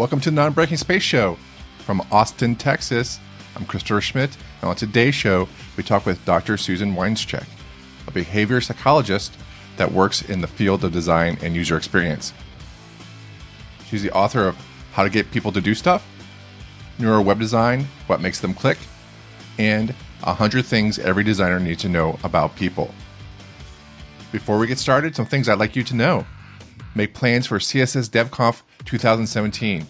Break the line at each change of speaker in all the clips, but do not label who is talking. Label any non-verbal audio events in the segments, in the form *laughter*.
Welcome to the Non Breaking Space Show from Austin, Texas. I'm Christopher Schmitt, and on today's show, we talk with Dr. Susan Weinschenk, a behavior psychologist that works in the field of design and user experience. She's the author of How to Get People to Do Stuff, Neuro Web Design, What Makes Them Click, and 100 Things Every Designer Needs to Know About People. Before we get started, some things I'd like you to know. Make plans for CSS DevConf 2017.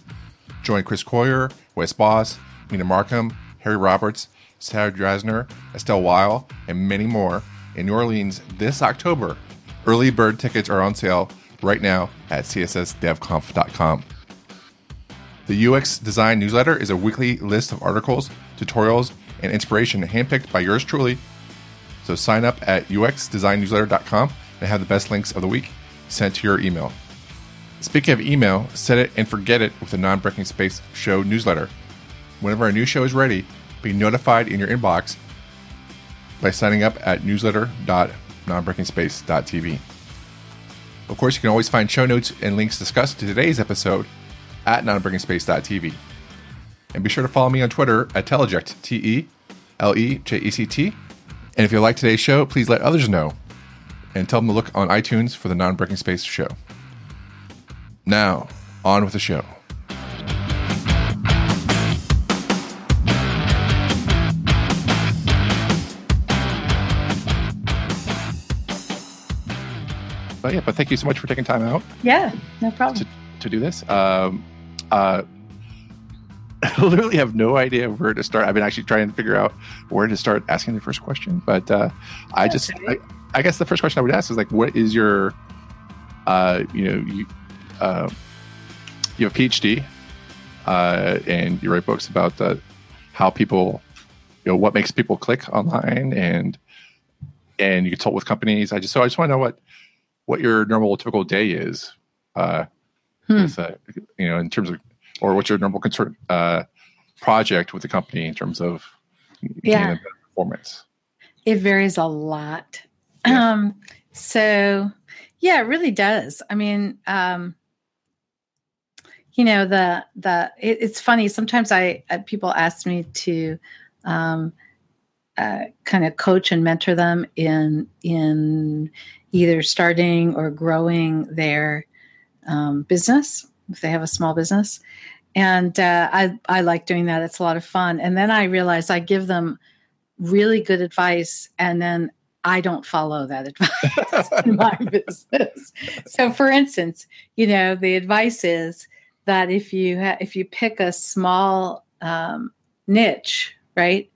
Join Chris Coyier, Wes Bos, Mina Markham, Harry Roberts, Sarah Drasner, Estelle Weyl, and many more in New Orleans this October. Early bird tickets are on sale right now at cssdevconf.com. The UX Design newsletter is a weekly list of articles, tutorials, and inspiration handpicked by yours truly. So sign up at uxdesignnewsletter.com and have the best links of the week sent to your email. Speaking of email, set it and forget it with the Non Breaking Space Show newsletter. Whenever a new show is ready, be notified in your inbox by signing up at newsletter.nonbreakingspace.tv. Of course, you can always find show notes and links discussed to today's episode at nonbreakingspace.tv. And be sure to follow me on Twitter at Teleject, T E L E J E C T. And if you like today's show, please let others know and tell them to look on iTunes for the Non Breaking Space show. Now, on with the show. But yeah, but thank you so much for taking time out
Yeah, no problem.
to, to do this. Um, uh, *laughs* I literally have no idea where to start. I've been actually trying to figure out where to start asking the first question, but uh, I
That's
just,
okay.
I, I guess the first question I would ask is like, what is your, uh, you know, you, uh, you have a PhD, uh, and you write books about uh, how people, you know, what makes people click online, and and you consult with companies. I just so I just want to know what what your normal typical day is. Uh,
Hmm.
with, uh, you know, in terms of, or what's your normal concern, uh, project with the company in terms of
Yeah.
getting a better performance?
It varies a lot.
Yeah.
Um, so yeah, it really does. I mean, um, you know, the the it, it's funny. Sometimes I uh, people ask me to um, uh, kind of coach and mentor them in in either starting or growing their um, business if they have a small business. And uh, I I like doing that. It's a lot of fun. And then I realize I give them really good advice and then I don't follow that *laughs* advice in my business. So for instance, you know, the advice is that if you ha- if you pick a small um, niche, right?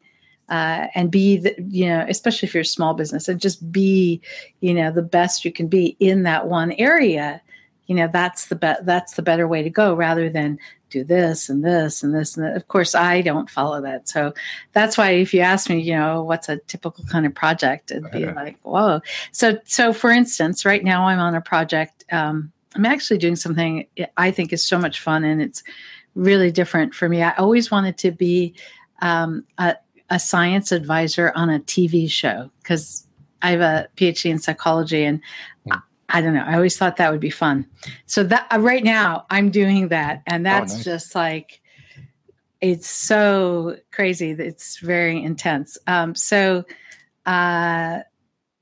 Uh, and be the, you know especially if you're a small business and just be you know the best you can be in that one area you know that's the be- that's the better way to go rather than do this and this and this and that. of course i don't follow that so that's why if you ask me you know what's a typical kind of project it'd be
Okay. *laughs*
like whoa so so for instance right now i'm on a project um, i'm actually doing something i think is so much fun and it's really different for me i always wanted to be um, a, a science advisor on a tv show because i have a phd in psychology and. I don't know. I always thought that would be fun. So that uh, right now I'm doing that, and that's
nice.
just like it's so crazy. It's very intense. Um, so uh,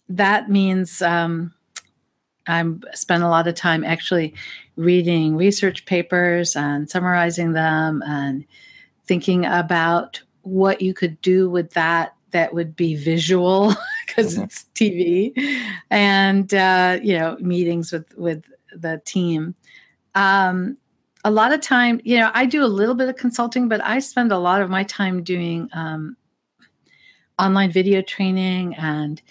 that means um, I'm spend a lot of time actually reading research papers and summarizing them and thinking about what you could do with that that would be visual *laughs* because
Mhm.
it's TV and uh, you know meetings with with the team. Um, a lot of time, you know, I do a little bit of consulting, but I spend a lot of my time doing um, online video training and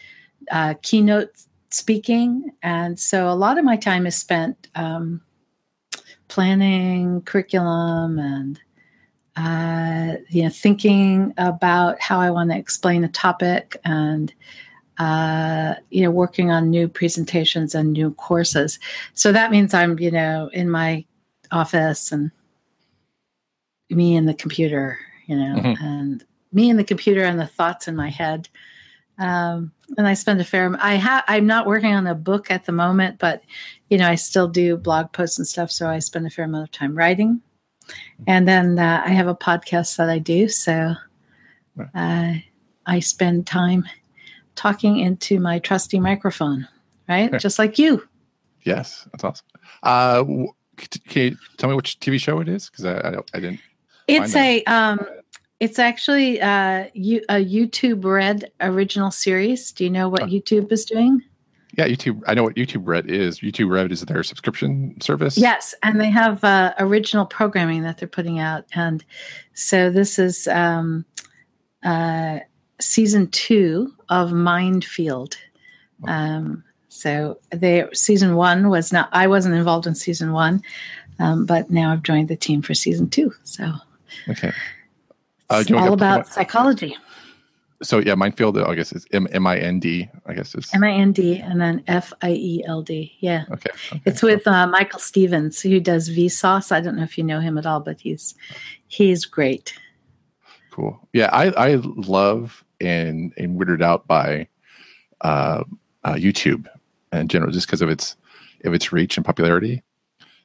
uh, keynote speaking, and so a lot of my time is spent um, planning curriculum and uh, you know thinking about how I want to explain a topic and uh, you know working on new presentations and new courses. So that means I'm you know in my office and me and the computer, you know,
Mhm.
and me and the computer and the thoughts in my head. Um, and I spend a fair. I have. I'm not working on a book at the moment, but you know, I still do blog posts and stuff. So I spend a fair amount of time writing. And then uh, I have a podcast that I do. So uh, I spend time talking into my trusty microphone, right? Just like you.
Yes, that's awesome. Uh, can you tell me which TV show it is? Because I, I, I, didn't.
It's a um, it's actually uh, you, a YouTube Red original series. Do you know what oh. YouTube is doing?
Yeah, YouTube. I know what YouTube Red is. YouTube Red is their subscription service.
Yes, and they have uh, original programming that they're putting out, and so this is um, uh, season two of Mind Field. Oh. Um, so they season one was not. I wasn't involved in season one, um, but now I've joined the team for season two. So
okay,
uh, it's all about psychology
so yeah, Mindfield. I guess is M M I N D. I guess is
M I N D and then F I E L D. Yeah.
Okay. okay.
It's with uh, Michael Stevens, who does Vsauce. I don't know if you know him at all, but he's he's great.
Cool. Yeah, I I love and and weirded out by uh, uh, YouTube in general, just because of its of its reach and popularity.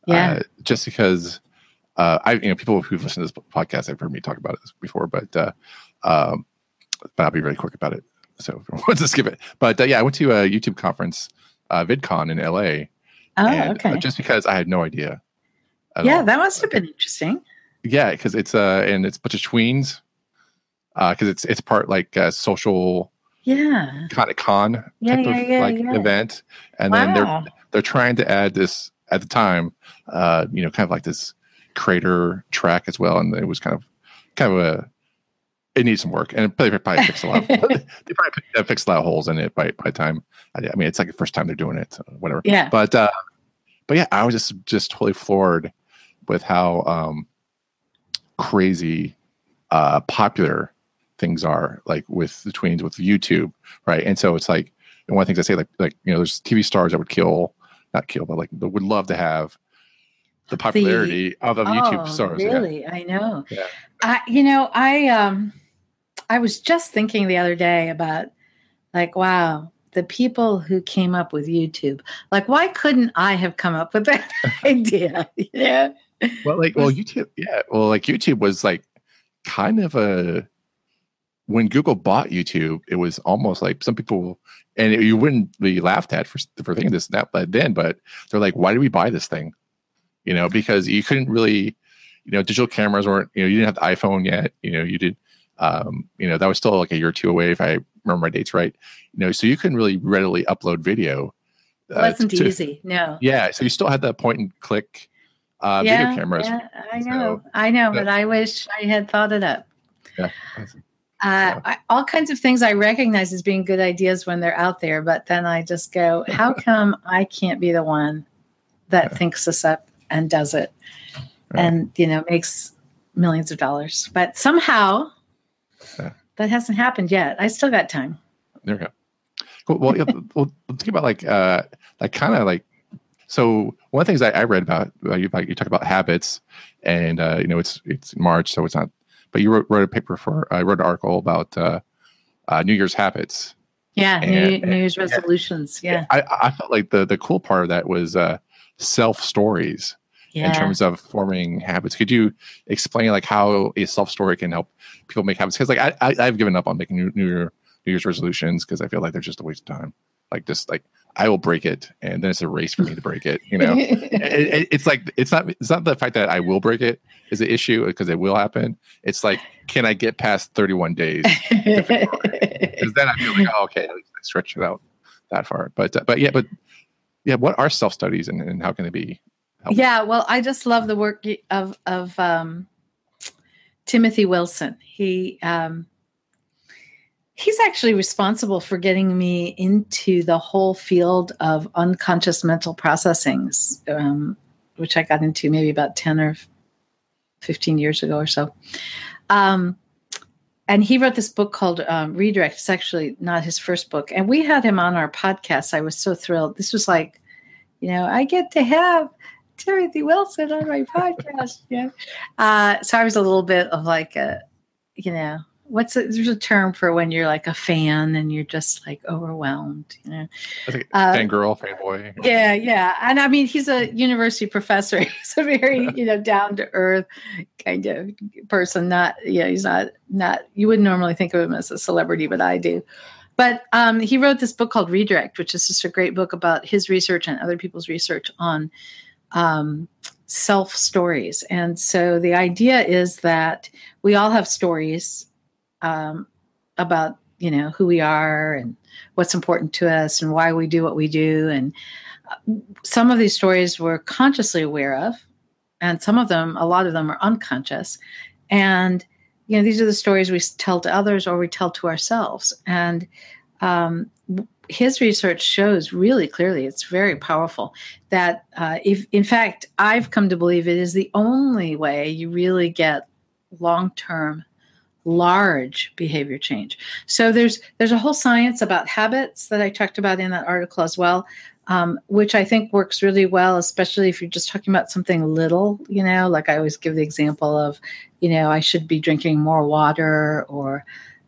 Yeah.
Uh, just because uh, I you know people who've listened to this podcast have heard me talk about this before, but uh, um, but I'll be very quick about it. So *laughs* let's just skip it. But uh, yeah, I went to a YouTube conference, uh, VidCon in LA.
Oh, and, uh, okay.
Uh, just because I had no idea.
Yeah, all. that must have been interesting.
Yeah, because it's uh, and it's a bunch of tweens. Because uh, it's it's part like a social.
Yeah.
Kind of con
yeah,
type
yeah,
of
yeah,
like event, and
wow.
then they're they're trying to add this at the time, uh, you know, kind of like this creator track as well, and it was kind of kind of a it needs some work, and they probably fix a lot. *laughs* they probably fixed a lot of holes in it by by time. I, I, mean, it's like the first time they're doing it, so whatever.
Yeah.
But uh, but yeah, I was just just totally floored with how um, crazy uh, popular things are, like with the tweens with YouTube, right? And so it's like one of the things I say, like like you know, there's TV stars that would kill, not kill, but like would love to have the popularity the, of, of YouTube
oh,
stars.
Really,
yeah.
I know.
Yeah.
I, you know, I um I was just thinking the other day about like, wow, the people who came up with YouTube. Like, why couldn't I have come up with that *laughs* idea? Yeah.
Well, like, well, YouTube, yeah. Well, like YouTube was like kind of a when Google bought YouTube, it was almost like some people, and it, you wouldn't be laughed at for for thinking this and that but then, but they're like, why did we buy this thing? You know, because you couldn't really, you know, digital cameras weren't, you know, you didn't have the iPhone yet. You know, you did um, you know, that was still like a year or two away, if I remember my dates right. You know, so you couldn't really readily upload video.
Uh, wasn't to, easy, no.
Yeah, so you still had that point and click uh,
yeah,
video cameras.
Yeah, I know, so, I know, but I wish I had thought it up.
Yeah.
Uh, I, all kinds of things I recognize as being good ideas when they're out there, but then I just go, how *laughs* come I can't be the one that yeah. thinks this up and does it, right. and you know makes millions of dollars? But somehow That hasn't happened yet. I still got time.
There we go. Cool. Well, yeah, *laughs* well let's think about like uh like kind of like so one of the things I, I read about uh, you like you talk about habits and uh you know it's it's March so it's not but you wrote, wrote a paper for I uh, wrote an article about uh, uh New Year's habits.
Yeah, and, New, New Year's resolutions. Yeah.
I, I felt like the the cool part of that was uh self stories yeah. in terms of forming habits. Could you explain like how a self story can help people make habits? Because like I, I have given up on making new New, Year, new Year's resolutions because I feel like they're just a waste of time. Like just like I will break it, and then it's a race for me to break it. You know, *laughs* it, it, it's like it's not it's not the fact that I will break it is the issue because it will happen. It's like can I get past 31 days? Because then I feel like oh, okay, I stretch it out that far. But uh, but yeah, but yeah, what are self studies and, and how can they be.
Yeah, well, I just love the work of of um, Timothy Wilson. He um, he's actually responsible for getting me into the whole field of unconscious mental processings, um, which I got into maybe about ten or fifteen years ago or so. Um, and he wrote this book called um, Redirect. It's actually not his first book, and we had him on our podcast. I was so thrilled. This was like, you know, I get to have Timothy Wilson on my podcast. Yeah. Uh, so I was a little bit of like a, you know, what's a, there's a term for when you're like a fan and you're just like overwhelmed you know?
I think uh, fangirl fanboy.
yeah yeah. And i mean he's a university professor. *laughs* He's a very you know down to earth kind of person. Not yeah he's not not you wouldn't normally think of him as a celebrity but i do. But um, he wrote this book called redirect which is just a great book about his research and other people's research on um, self stories. And so the idea is that we all have stories um, about you know who we are and what's important to us and why we do what we do. And uh, some of these stories we're consciously aware of and some of them a lot of them are unconscious. And you know these are the stories we tell to others or we tell to ourselves. And um, his research shows really clearly it's very powerful that uh, if in fact i've come to believe it is the only way you really get long-term large behavior change. So there's there's a whole science about habits that I talked about in that article as well, um, which I think works really well, especially if you're just talking about something little. You know, like I always give the example of, you know, I should be drinking more water or.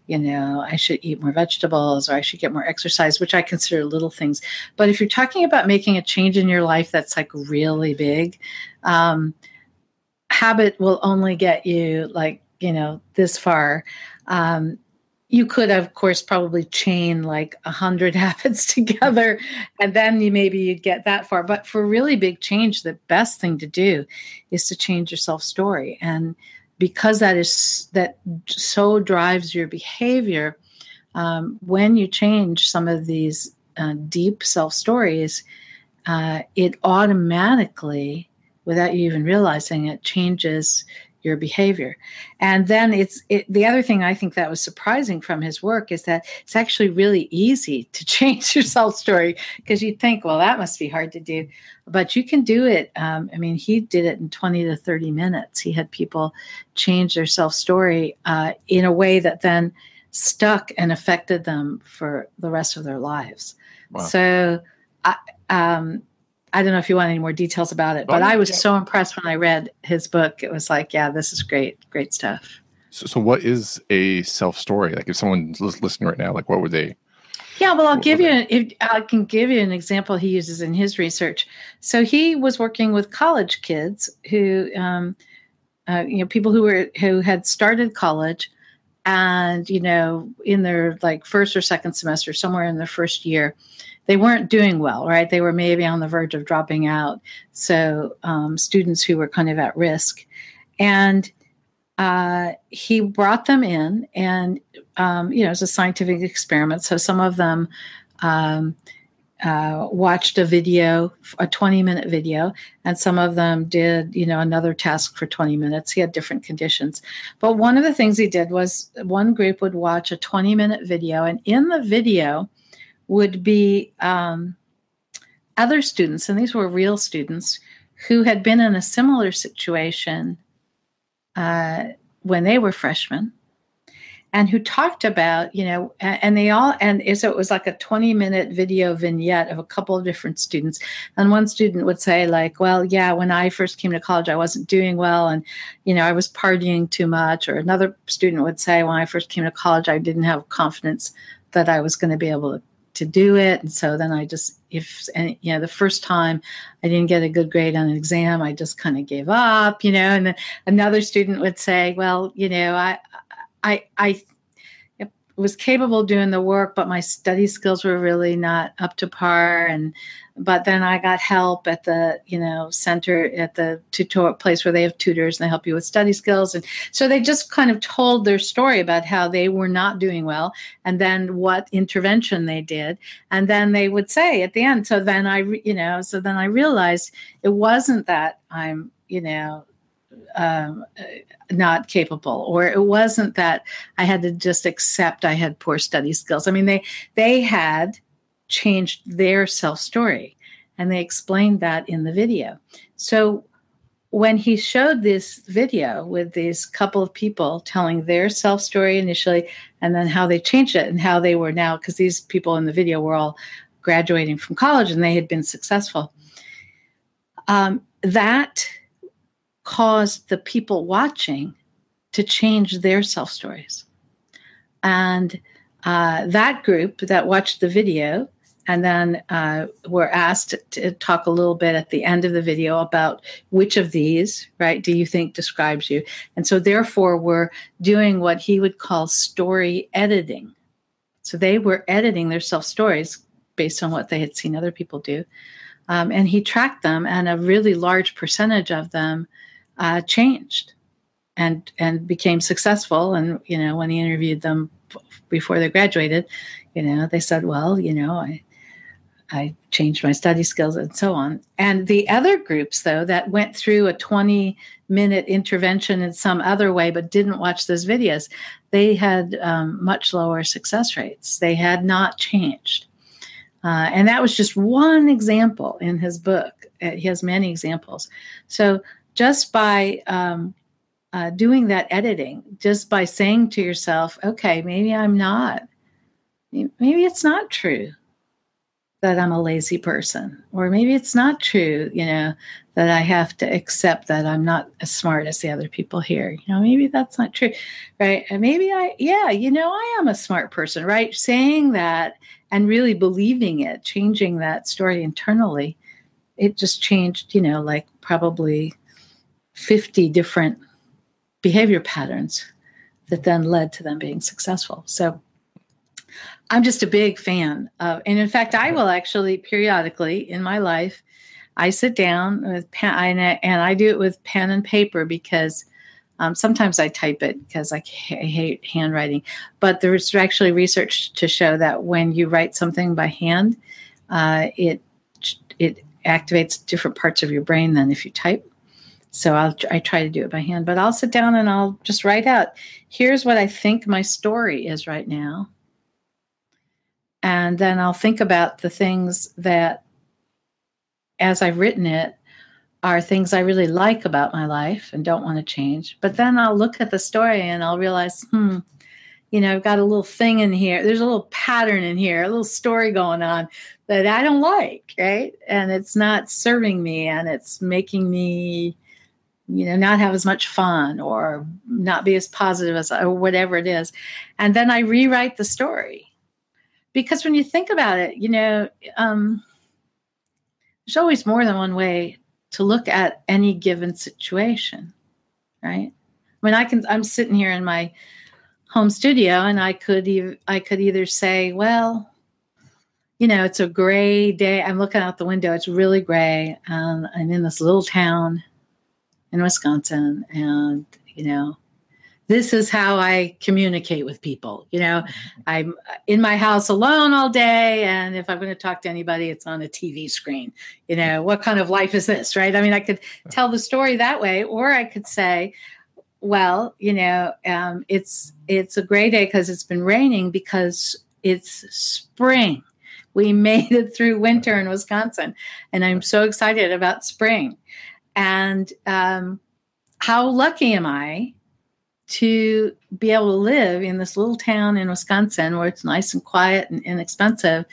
You know, I should eat more vegetables or I should get more exercise, which I consider little things. But if you're talking about making a change in your life that's like really big, um, habit will only get you like you know this far. Um, you could of course probably chain like a hundred *laughs* habits together and then you maybe you'd get that far. But for really big change the best thing to do is to change your self story and because that is that so drives your behavior um, when you change some of these uh, deep self stories uh, it automatically without you even realizing it changes your behavior. And then it's it, the other thing i think that was surprising from his work is that it's actually really easy to *laughs* change your self story because you'd think well that must be hard to do. But you can do it um, i mean he did it in 20 to 30 minutes. He had people change their self story uh, in a way that then stuck and affected them for the rest of their lives. Wow. so I, um, I don't know if you want any more details about it, but oh, I was yeah. so impressed when I read his book. It was like, yeah, this is great, great stuff.
So, so what is a self story? Like, if someone's listening right now, like, what would they?
Yeah, well, I'll give you. An, I can give you an example he uses in his research. So he was working with college kids who, um, uh, you know, people who were who had started college, and you know, in their like first or second semester, somewhere in their first year, they weren't doing well, right? They were maybe on the verge of dropping out. So um, students who were kind of at risk, and uh, he brought them in, and um, you know, it was a scientific experiment. So some of them. Um, uh, watched a video, a 20 minute video, and some of them did, you know, another task for 20 minutes. He had different conditions. But one of the things he did was one group would watch a 20 minute video, and in the video, would be um, other students, and these were real students who had been in a similar situation uh, when they were freshmen and who talked about you know and they all and so it was like a 20 minute video vignette of a couple of different students. And one student would say like well yeah when i first came to college i wasn't doing well and you know i was partying too much. Or another student would say when i first came to college i didn't have confidence that i was going to be able to to do it. And so then I just, if, and, you know, the first time I didn't get a good grade on an exam, I just kind of gave up, you know, and then another student would say, well, you know, I, I, I was capable of doing the work, but my study skills were really not up to par. And but then I got help at the you know center at the tutor place where they have tutors and they help you with study skills. And so they just kind of told their story about how they were not doing well, and then what intervention they did, and then they would say at the end. So then I you know so then I realized it wasn't that I'm you know um, not capable or it wasn't that i had to just accept i had poor study skills. I mean they they had changed their self story and they explained that in the video. So when he showed this video with these couple of people telling their self story initially and then how they changed it and how they were now because these people in the video were all graduating from college and they had been successful um, that caused the people watching to change their self stories. And uh, that group that watched the video and then uh, were asked to talk a little bit at the end of the video about which of these right do you think describes you? And so therefore we're doing what he would call story editing. So they were editing their self stories based on what they had seen other people do. Um, and he tracked them and a really large percentage of them uh, changed and and became successful and you know when he interviewed them before they graduated you know they said well you know i I changed my study skills and so on. And the other groups, though, that went through a 20 minute intervention in some other way but didn't watch those videos, they had um, much lower success rates. They had not changed. Uh, and that was just one example in his book. Uh, he has many examples. So just by um, uh, doing that editing, just by saying to yourself, okay, maybe I'm not, maybe it's not true that I'm a lazy person, or maybe it's not true, you know, that I have to accept that I'm not as smart as the other people here. You know, maybe that's not true, right? And maybe I, yeah, you know, I am a smart person, right? Saying that and really believing it, changing that story internally, it just changed, you know, like probably 50 different behavior patterns that then led to them being successful. So, I'm just a big fan of, and in fact, I will actually periodically in my life, I sit down with pen and I do it with pen and paper because um, sometimes I type it because I hate handwriting. But there's actually research to show that when you write something by hand, uh, it it activates different parts of your brain than if you type. So I'll I try to do it by hand, but I'll sit down and I'll just write out. Here's what I think my story is right now and then I'll think about the things that, as I've written it, are things I really like about my life and don't want to change. But then I'll look at the story and I'll realize, hmm, you know, I've got a little thing in here. There's a little pattern in here, a little story going on that I don't like, right? And it's not serving me and it's making me, you know, not have as much fun or not be as positive as or whatever it is. And then I rewrite the story because when you think about it, you know, um, there's always more than one way to look at any given situation, right? I mean, I can. I'm sitting here in my home studio, and I could e- I could either say, well, you know, it's a gray day. I'm looking out the window. It's really gray. and I'm in this little town in Wisconsin, and you know, this is how I communicate with people. You know, mm-hmm. I'm in my house alone all day. And if I'm going to talk to anybody, it's on a TV screen. You know, what kind of life is this? Right. I mean, I could tell the story that way, or I could say, well, you know, um, it's it's a great day because it's been raining because it's spring. We *laughs* made it through winter in Wisconsin, and I'm so excited about spring. And um, how lucky am I to be able to live in this little town in Wisconsin where it's nice and quiet and inexpensive,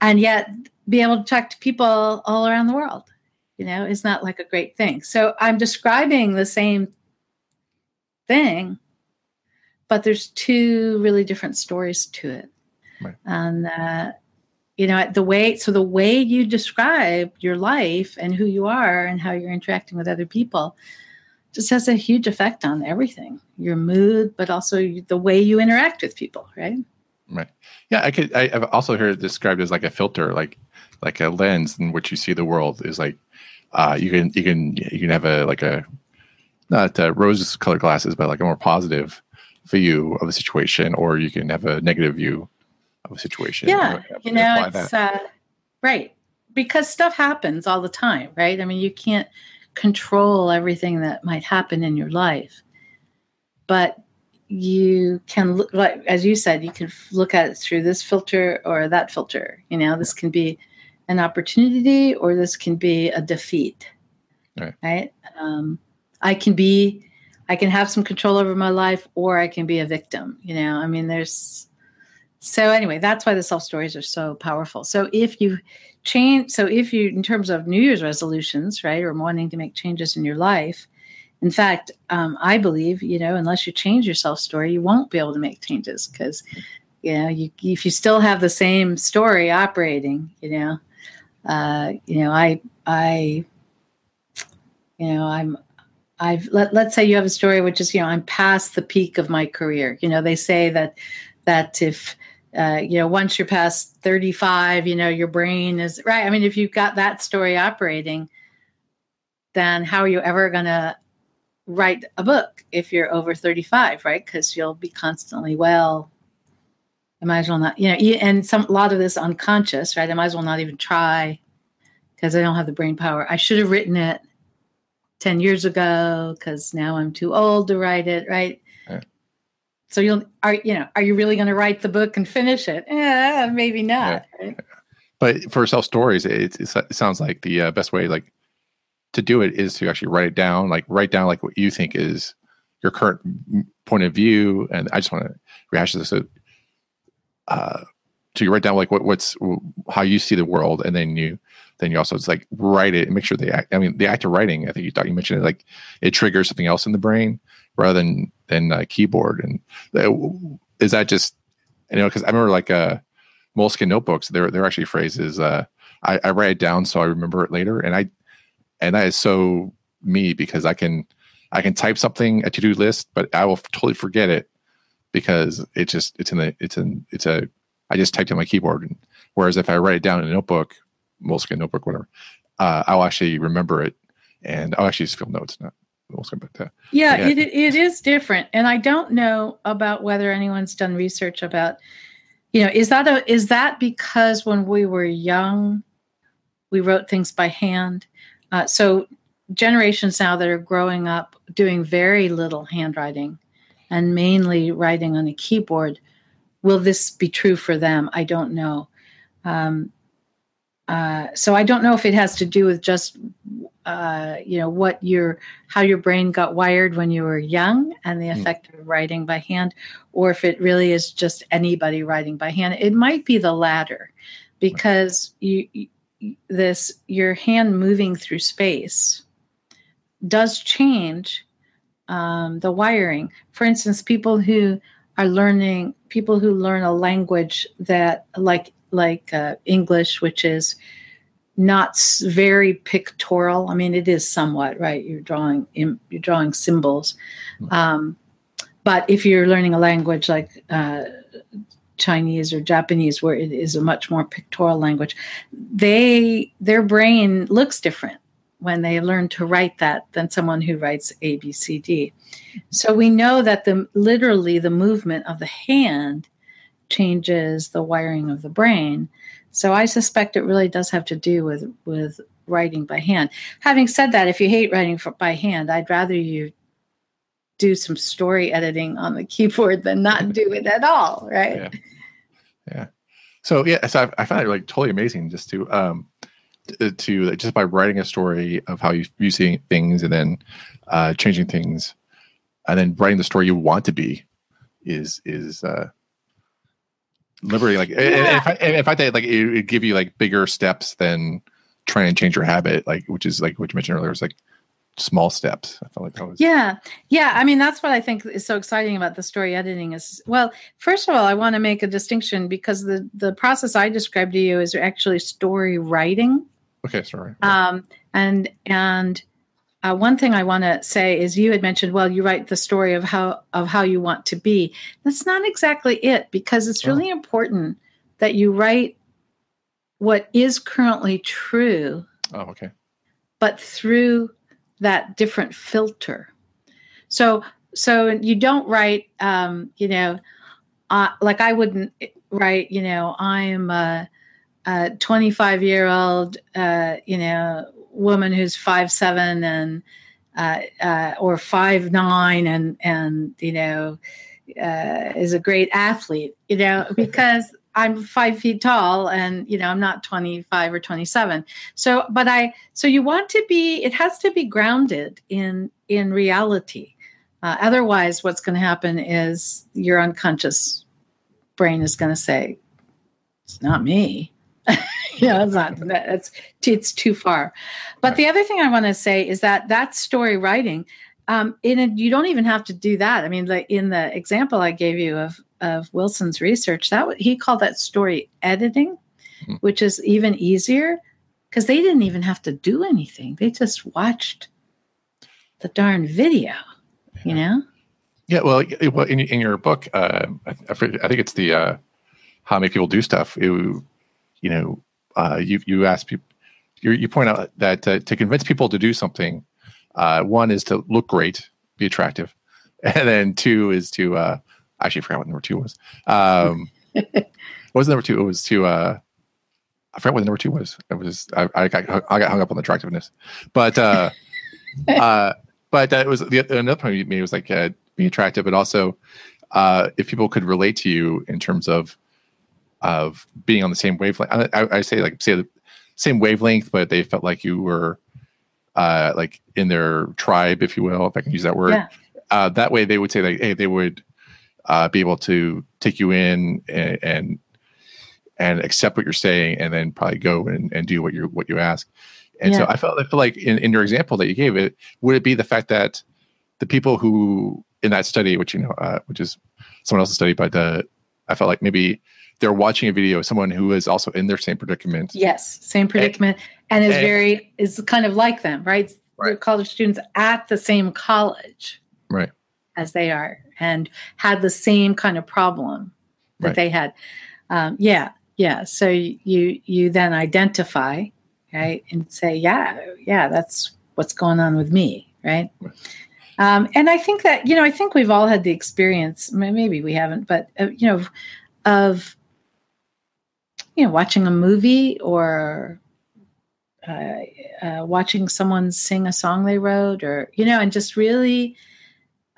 and yet be able to talk to people all around the world. You know, is not like a great thing. So I'm describing the same thing, but there's two really different stories to it. Right. And uh, you know, the way so the way you describe your life and who you are and how you're interacting with other people just has a huge effect on everything your mood but also the way you interact with people right?
Right. Yeah i could I, have also heard it described as like a filter like like a lens in which you see the world is like uh you can you can you can have a like a not uh, rose colored glasses but like a more positive view of a situation or you can have a negative view of a situation
yeah you know it's uh, right because stuff happens all the time right i mean you can't control everything that might happen in your life. But you can look like as you said you can look at it through this filter or that filter you know this can be an opportunity or this can be a defeat right, right? Um, i can be i can have some control over my life or i can be a victim you know i mean there's so anyway that's why the self stories are so powerful so if you change so if you in terms of new year's resolutions right or wanting to make changes in your life in fact, um, I believe, you know, unless you change your self story, you won't be able to make changes because, you know, you, if you still have the same story operating, you know, uh, you know, I, I, you know, I'm, I've let, let's say you have a story which is, you know, I'm past the peak of my career. You know, they say that, that if, uh, you know, once you're past 35, you know, your brain is right. I mean, if you've got that story operating, then how are you ever going to write a book if you're over 35, right? Because you'll be constantly, well, I might as well not, you know, and some a lot of this unconscious, right? I might as well not even try because I don't have the brain power. I should have written it 10 years ago because now I'm too old to write it, right? So you'll are you know, are you really going to write the book and finish it? Eh, maybe not. Yeah. Right?
But for self stories, it, it, sounds like the uh, best way, like to do it is to actually write it down, like write down like what you think is your current point of view. And I just want to rehash this. So, uh, so you write down like what, what's how you see the world, and then you then you also it's like write it and make sure the act. I mean, the act of writing. I think you thought you mentioned it like it triggers something else in the brain rather than than a keyboard. And uh, is that just you know because I remember like uh Moleskine notebooks. They're they're actually phrases. Uh, I, I write it down so I remember it later, and I and that is so me because I can I can type something a to do list, but I will totally forget it because it just it's in the it's in it's a I just typed in my keyboard. And whereas if I write it down in a notebook, Moleskine notebook, whatever, uh, I'll actually remember it and I'll actually just feel notes, not
Yeah, yeah, it it is different. And I don't know about whether anyone's done research about you know is that a is that because when we were young we wrote things by hand uh, so generations now that are growing up doing very little handwriting and mainly writing on a keyboard, will this be true for them? I don't know. Um, uh, so I don't know if it has to do with just uh, you know what your how your brain got wired when you were young and the hmm. effect mm. of writing by hand, or if it really is just anybody writing by hand. It might be the latter, because you this your hand moving through space does change um, the wiring. For instance, people who are learning, people who learn a language that like like uh, English, which is not very pictorial. I mean, it is somewhat right. You're drawing you're drawing symbols, hmm. um, but if you're learning a language like uh, Chinese or Japanese, where it is a much more pictorial language, they their brain looks different when they learn to write that than someone who writes A B C D. So we know that the literally the movement of the hand changes the wiring of the brain. So I suspect it really does have to do with with writing by hand. Having said that, if you hate writing for, by hand, I'd rather you do some story editing on the keyboard than not do it at all, right?
Yeah. yeah. So yeah, so I, I found it like totally amazing just to um to, to just by writing a story of how you you see things and then uh changing things and then writing the story you want to be is is uh liberating like yeah. if I, if I think like it would give you like bigger steps than trying to change your habit like which is like what you mentioned earlier was like small steps. I felt like that was
yeah, yeah. I mean, that's what I think is so exciting about the story editing. Is well, first of all, I want to make a distinction because the the process I described to you is actually story writing.
Okay, sorry.
Um, and and uh, one thing I want to say is you had mentioned, well, you write the story of how of how you want to be. That's not exactly it because it's really oh. important that you write what is currently true.
Oh, okay.
But through that different filter. So so you don't write um, you know uh, like I wouldn't write you know I'm a, a 25 year old uh, you know woman who's five seven and uh, uh, or five nine and and you know uh, is a great athlete you know *laughs* because I'm five feet tall and, you know, I'm not 25 or 27. So, but I, so you want to be, it has to be grounded in, in reality. Uh, otherwise, what's going to happen is your unconscious brain is going to say, it's not me. *laughs* *laughs* know, it's not, that's, it's too far. But the other thing I want to say is that that story writing, um, in it, you don't even have to do that. I mean, like in the example I gave you of of Wilson's research, that he called that story editing, mm-hmm. which is even easier because they didn't even have to do anything. They just watched the darn video, you know.
Yeah, well, well, in, in your book, uh, I, I, think it's the uh, how make people do stuff. It, you know, uh, you you ask people, you, you point out that uh, to convince people to do something, uh, one is to look great, be attractive, *laughs* and then two is to uh, I actually forgot what number two was. Um, *laughs* what was number two? It was to uh, I forgot what number two was. It was I, I got I got hung up on the attractiveness, but uh, *laughs* uh, but that was the another point you made was like uh, being attractive, but also uh, if people could relate to you in terms of of being on the same wavelength. I, I, I say like say the same wavelength, but they felt like you were uh, like in their tribe, if you will, if I can use that word. Yeah. Uh, that way, they would say like, hey, they would uh, be able to take you in and, and, and accept what you're saying, and then probably go and, and do what you what you ask. And yeah. so I felt I feel like in, in your example that you gave it, would it be the fact that the people who in that study, which you know, uh, which is someone else's study, but uh, I felt like maybe they're watching a video of someone who is also in their same predicament.
Yes, same predicament, and, and is and, very is kind of like them, right? right? They're college students at the same college,
right,
as they are, and had the same kind of problem that right. they had. Um, yeah, yeah. So you you then identify, right, and say, yeah, yeah, that's what's going on with me, right? right. Um, and I think that you know, I think we've all had the experience. Maybe we haven't, but uh, you know, of you know, watching a movie or uh, uh, watching someone sing a song they wrote, or you know, and just really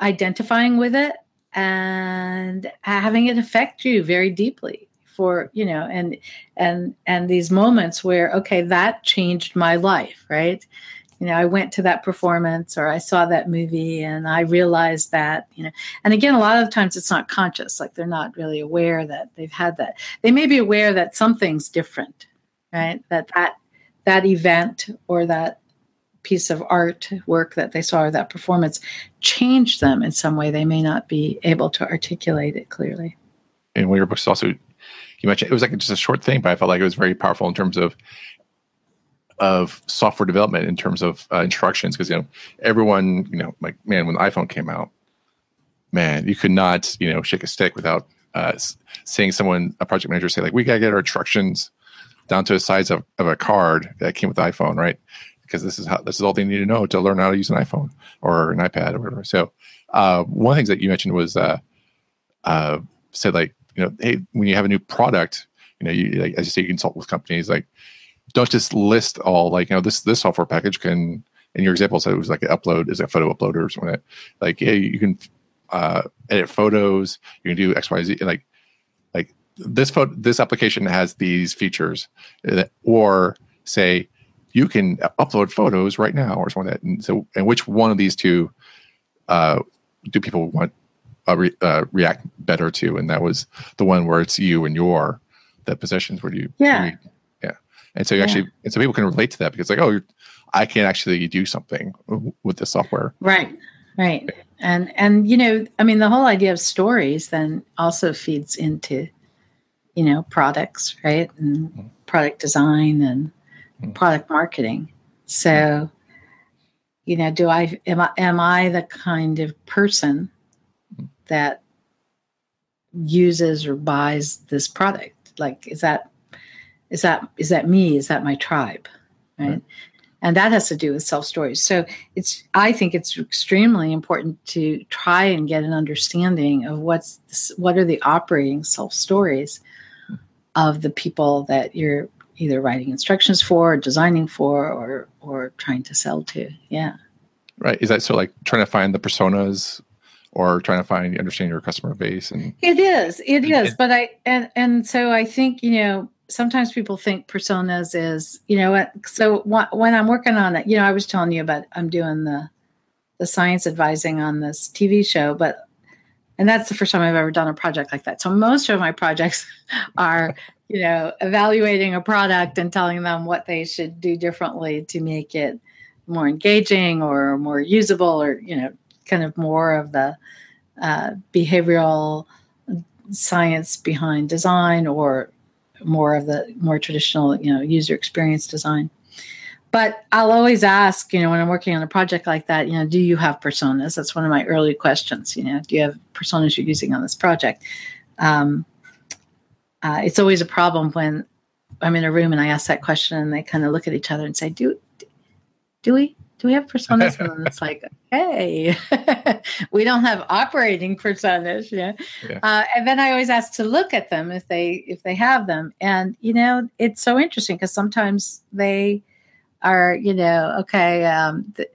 identifying with it and having it affect you very deeply for you know and and and these moments where okay that changed my life right you know, I went to that performance or I saw that movie and I realized that, you know, and again, a lot of times it's not conscious, like they're not really aware that they've had that. They may be aware that something's different, right? That that that event or that piece of art work that they saw or that performance changed them in some way. They may not be able to articulate it clearly.
And one of your books also you mentioned it was like just a short thing, but I felt like it was very powerful in terms of of software development in terms of uh, instructions because you know everyone you know like man when the iphone came out man you could not you know shake a stick without uh, seeing someone a project manager say like we gotta get our instructions down to the size of, of a card that came with the iphone right? Because this is how this is all they need to know to learn how to use an iphone or an ipad or whatever. So uh, one of the things that you mentioned was uh, uh, said like you know hey when you have a new product you know you like, as you say you consult with companies like don't just list all like you know this this software package can in your example said it was like an upload is a photo uploader or something like, like yeah you can uh, edit photos you can do x y z like like this photo this application has these features uh, or say you can upload photos right now or something like that and so and which one of these two uh, do people want uh, re, uh, react better to? And that was the one where it's you and your the positions where you
yeah
and so you yeah. actually and so people can relate to that because like oh i can actually do something with this software
right right and and you know i mean the whole idea of stories then also feeds into you know products right and mm-hmm. product design and mm-hmm. product marketing so mm-hmm. you know do i am i am i the kind of person mm-hmm. that uses or buys this product like is that is that is that me? Is that my tribe? Right, right. and that has to do with self stories so it's i think it's extremely important to try and get an understanding of what's this, what are the operating self stories of the people that you're either writing instructions for or designing for or or trying to sell to. Yeah.
Right. Is that so like trying to find the personas or trying to find understand your customer base and
it is. It is. but i and and so i think you know sometimes people think personas is you know so when i'm working on it you know i was telling you about i'm doing the the science advising on this tv show but and that's the first time i've ever done a project like that. So most of my projects *laughs* are you know evaluating a product and telling them what they should do differently to make it more engaging or more usable or you know kind of more of the uh, behavioral science behind design or more of the more traditional you know user experience design. But i'll always ask you know when i'm working on a project like that you know do you have personas? That's one of my early questions you know do you have personas you're using on this project? Um, uh, it's always a problem when i'm in a room and i ask that question and they kind of look at each other and say do do we do we have personas? And *laughs* it's like hey *laughs* we don't have operating personas yeah, yeah. Uh, and then i always ask to look at them if they if they have them. And you know it's so interesting because sometimes they are you know okay um, the,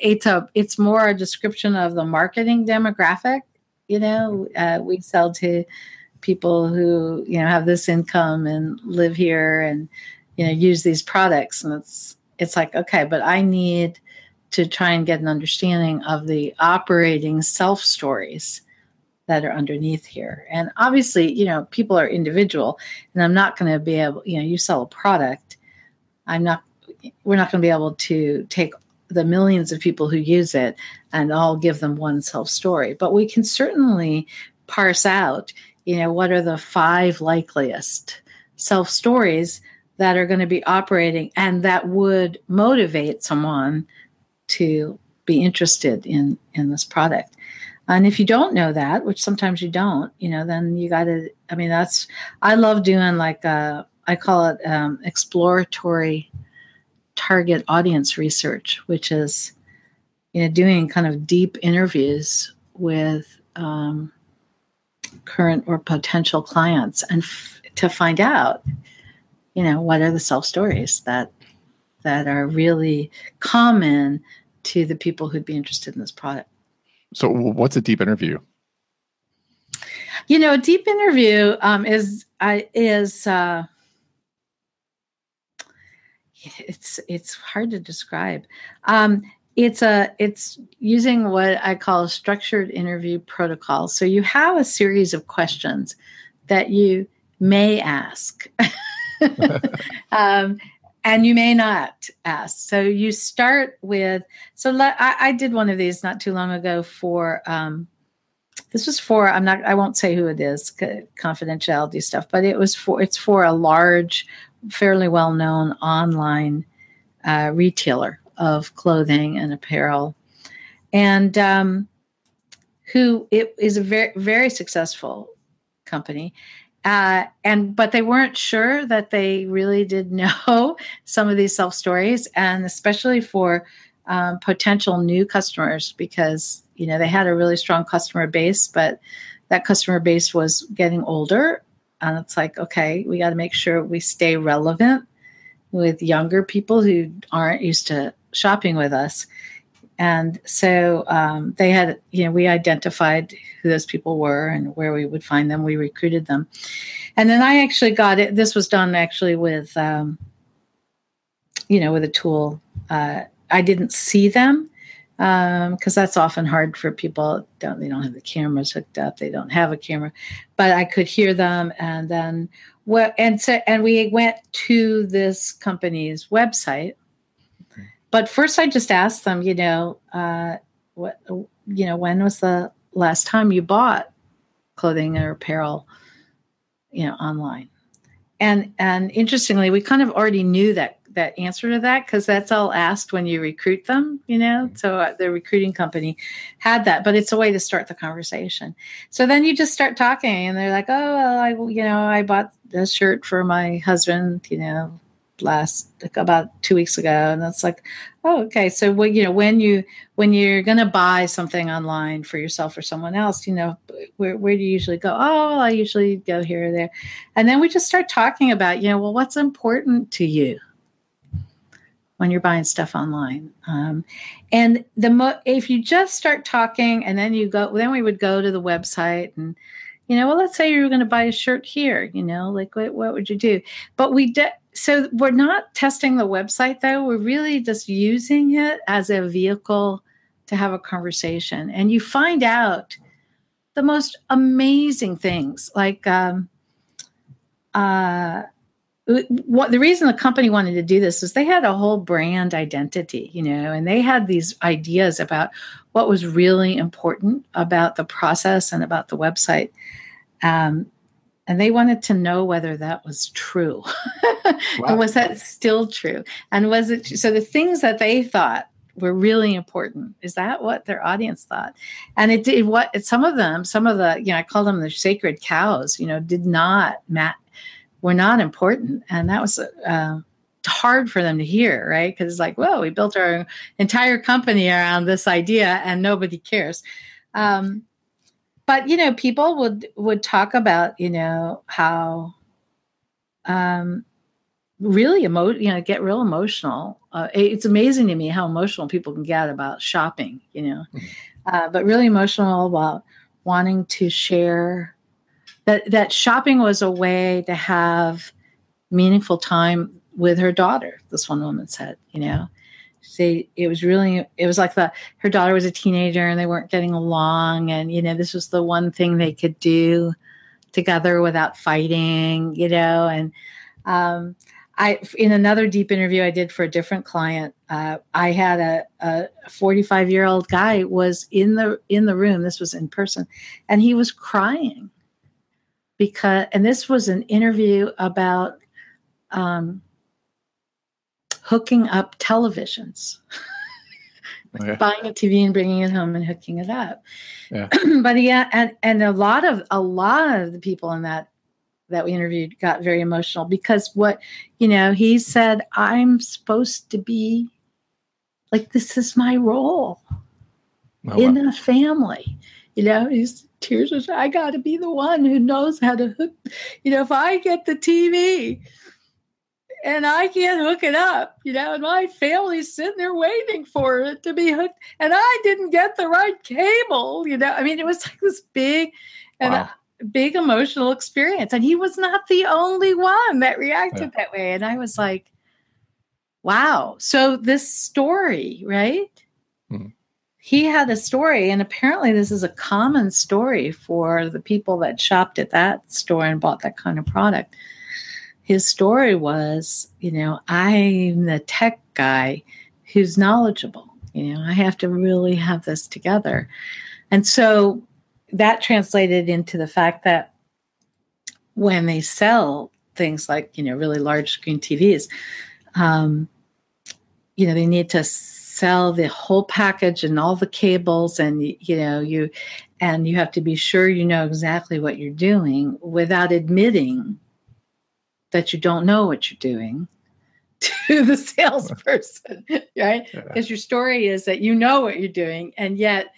it's a it's more a description of the marketing demographic you know uh, we sell to people who you know have this income and live here and you know use these products. And it's it's like okay but i need to try and get an understanding of the operating self stories that are underneath here. And obviously you know people are individual and i'm not going to be able you know you sell a product i'm not we're not going to be able to take the millions of people who use it and all give them one self story. But we can certainly parse out you know what are the five likeliest self stories that are going to be operating and that would motivate someone to be interested in in this product. And if you don't know that which sometimes you don't you know then you got to i mean that's i love doing like uh, I call it um, exploratory target audience research which is you know doing kind of deep interviews with um, current or potential clients and f- to find out you know what are the self stories that that are really common to the people who'd be interested in this product?
So what's a deep interview?
You know a deep interview um, is uh, is uh, it's it's hard to describe. Um, it's a it's using what i call a structured interview protocol. So you have a series of questions that you may ask *laughs* *laughs* um, and you may not ask. So you start with. So I, I, did one of these not too long ago for. Um, this was for. I'm not. I won't say who it is. Confidentiality stuff. But it was for. It's for a large, fairly well known online uh, retailer of clothing and apparel, and um, who it is a very very successful company uh, and but they weren't sure that they really did *laughs* know some of these self stories, and especially for um, potential new customers because you know they had a really strong customer base, but that customer base was getting older, and it's like okay, we got to make sure we stay relevant with younger people who aren't used to shopping with us. And so um, they had, you know, we identified who those people were and where we would find them. We recruited them. And then I actually got it. This was done actually with, um, you know, with a tool. Uh, I didn't see them because um, that's often hard for people. Don't they don't have the cameras hooked up? They don't have a camera, but I could hear them. And then what? And so and we went to this company's website but first, I just asked them, you know, uh, what, you know, when was the last time you bought clothing or apparel, you know, online? And and interestingly, we kind of already knew that that answer to that because that's all asked when you recruit them, you know. So uh, the recruiting company had that, but it's a way to start the conversation. So then you just start talking, and they're like, "Oh, well, I, you know, I bought a shirt for my husband, you know, last about two weeks ago and that's like oh okay so you know when you when you're going to buy something online for yourself or someone else you know where, where do you usually go? Oh i usually go here or there. And then we just start talking about you know well what's important to you when you're buying stuff online? Um, and the mo- if you just start talking and then you go then we would go to the website and you know well let's say you were going to buy a shirt here you know like what, what would you do? But we did so we're not testing the website though we're really just using it as a vehicle to have a conversation and you find out the most amazing things like um, uh, what the reason the company wanted to do this is they had a whole brand identity, you know, and they had these ideas about what was really important about the process and about the website. Um, and they wanted to know whether that was true. *laughs* wow. and was that still true? And was it so the things that they thought were really important. Is that what their audience thought? And it did what some of them, some of the, you know, I call them the sacred cows, you know, did not mat were not important. And that was uh, hard for them to hear, right? Because it's like, well, we built our entire company around this idea and nobody cares. Um, but you know, people would would talk about, you know, how um, really emo you know get real emotional. Uh, it's amazing to me how emotional people can get about shopping you know? Mm-hmm. uh, but really emotional about wanting to share. That that shopping was a way to have meaningful time with her daughter this one woman said you know say it was really it was like the her daughter was a teenager and they weren't getting along and you know this was the one thing they could do together without fighting you know and um I in another deep interview I did for a different client, uh, I had a, a 45 year old guy was in the in the room. This was in person, and he was crying because, and this was an interview about um, hooking up televisions. *laughs* Okay. buying a TV and bringing it home and hooking it up. Yeah. *clears throat* but yeah, and and a lot of a lot of the people in that that we interviewed got very emotional because what you know he said i'm supposed to be like this is my role oh, in wow. a family you know he's tears was i got to be the one who knows how to hook you know if i get the tv and I can't hook it up, you know, and my family's sitting there waiting for it to be hooked, and I didn't get the right cable, you know. I mean, it was *laughs* like this big, and wow big emotional experience. And he was not the only one that reacted yeah. that way. And I was like, wow. So this story, right? Mm-hmm. He had a story, and apparently, this is a common story for the people that shopped at that store and bought that kind of product. His story was, you know, I'm the tech guy who's knowledgeable. You know, I have to really have this together. And so that translated into the fact that when they sell things like you know really large screen TVs, um, you know they need to sell the whole package and all the cables and you know you and you have to be sure you know exactly what you're doing without admitting that you don't know what you're doing *laughs* to the salesperson *laughs* right because yeah. your story is that you know what you're doing and yet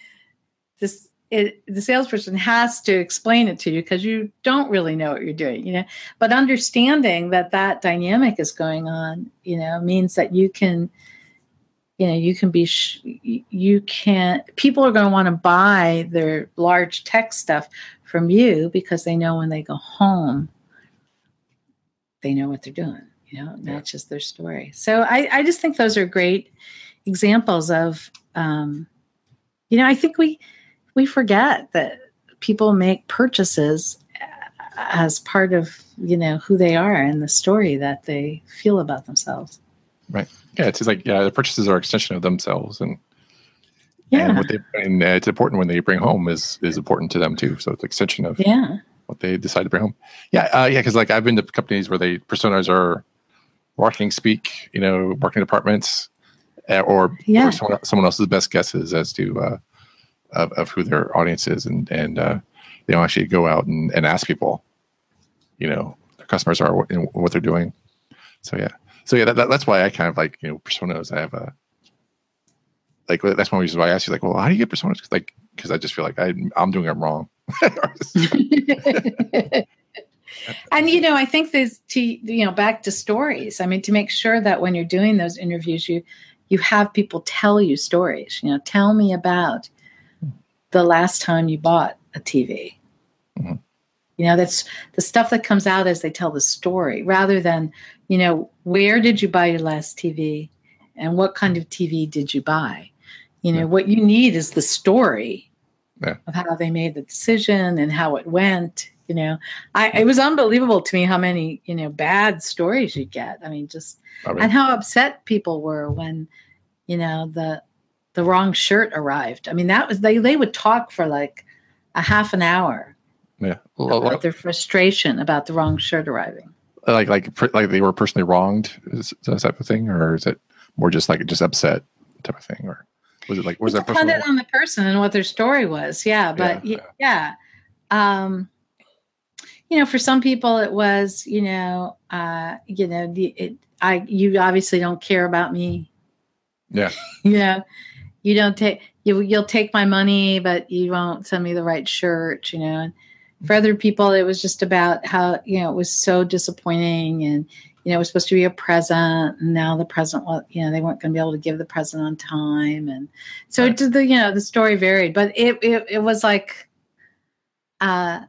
this it, the salesperson has to explain it to you because you don't really know what you're doing, you know. But understanding that that dynamic is going on, you know, means that you can, you know, you can be, sh- you can. People are going to want to buy their large tech stuff from you because they know when they go home, they know what they're doing. You know, it matches their story. So I, I just think those are great examples of, um, you know, I think we we forget that people make purchases as part of you know who they are and the story that they feel about themselves.
Right. Yeah it's like yeah the purchases are extension of themselves and yeah. and what they and it's important when they bring home is is important to them too. So it's extension of
yeah
what they decide to bring home. Yeah uh, yeah because like i've been to companies where they personas are marketing speak you know marketing departments uh, or, yeah. or someone, someone else's best guesses as to uh, of, of who their audience is and and uh, they don't actually go out and, and ask people you know their customers are and what they're doing. So yeah. So yeah that, that, that's why i kind of like you know personas. I have a like that's one reason why i asked you like well how do you get personas? Cause, like because i just feel like I, i'm doing it wrong *laughs*
and you know i think there's to you know back to stories i mean to make sure that when you're doing those interviews you you have people tell you stories you know tell me about the last time you bought a TV. Mm-hmm. You know, that's the stuff that comes out as they tell the story rather than, you know, where did you buy your last TV and what kind of TV did you buy? You know, yeah. what you need is the story yeah. of how they made the decision and how it went, You know, I it was unbelievable to me how many you know bad stories you get. I mean, just I mean, and how upset people were when you know the the wrong shirt arrived. I mean, that was they they would talk for like a half an hour.
Yeah,
about their frustration about the wrong shirt arriving.
Like like like they were personally wronged, is that type of thing, or is it more just like just upset type of thing, or was it like was
it that depended on the person and what their story was? Yeah, but yeah, yeah. yeah. Um, you know, for some people it was, you know, uh, you know, the, it, I you obviously don't care about me.
Yeah. *laughs*
you know, you don't take you you'll take my money, but you won't send me the right shirt. You know, and for other people, it was just about how you know it was so disappointing, and you know it was supposed to be a present, and now the present, well, you know, they weren't going to be able to give the present on time, and so right. it, the you know the story varied, but it it, it was like, uh,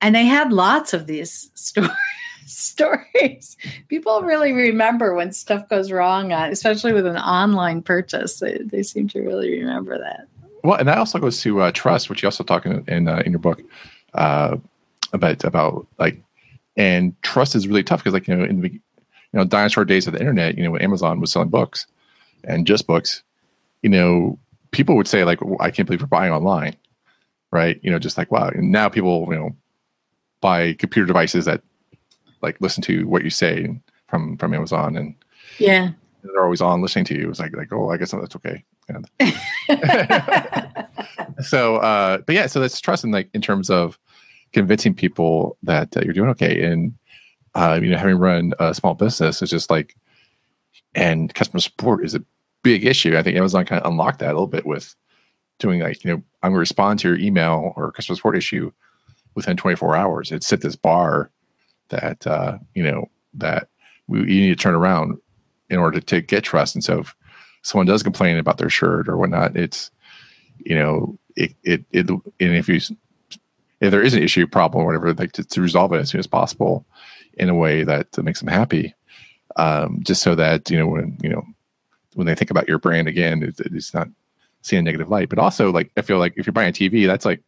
and they had lots of these stories *laughs* stories. People really remember when stuff goes wrong, especially with an online purchase. They, they seem to really remember that.
Well, and that also goes to uh, trust, which you also talk in in, uh, in your book uh, about about like, and trust is really tough because like you know in the you know dinosaur days of the internet, you know when Amazon was selling books and just books, you know people would say like I can't believe we're buying online, right? You know just like wow. And now people you know buy computer devices that like listen to what you say from from Amazon and
yeah
they're always on listening to you. It's like like oh I guess that's okay. And *laughs* *laughs* so uh but yeah so that's trust in like in terms of convincing people that uh, you're doing okay and uh you know having run a small business is just like and customer support is a big issue. I think Amazon kind of unlocked that a little bit with doing like you know I'm going to respond to your email or customer support issue within 24 hours. It set this bar that uh, you know that we, you need to turn around in order to get trust. And so, if someone does complain about their shirt or whatnot, it's you know it it, it and if you if there is an issue, problem, whatever, like to, to resolve it as soon as possible in a way that makes them happy. Um, just so that you know when you know when they think about your brand again, it, it's not seeing a negative light. But also, like I feel like if you're buying a TV, that's like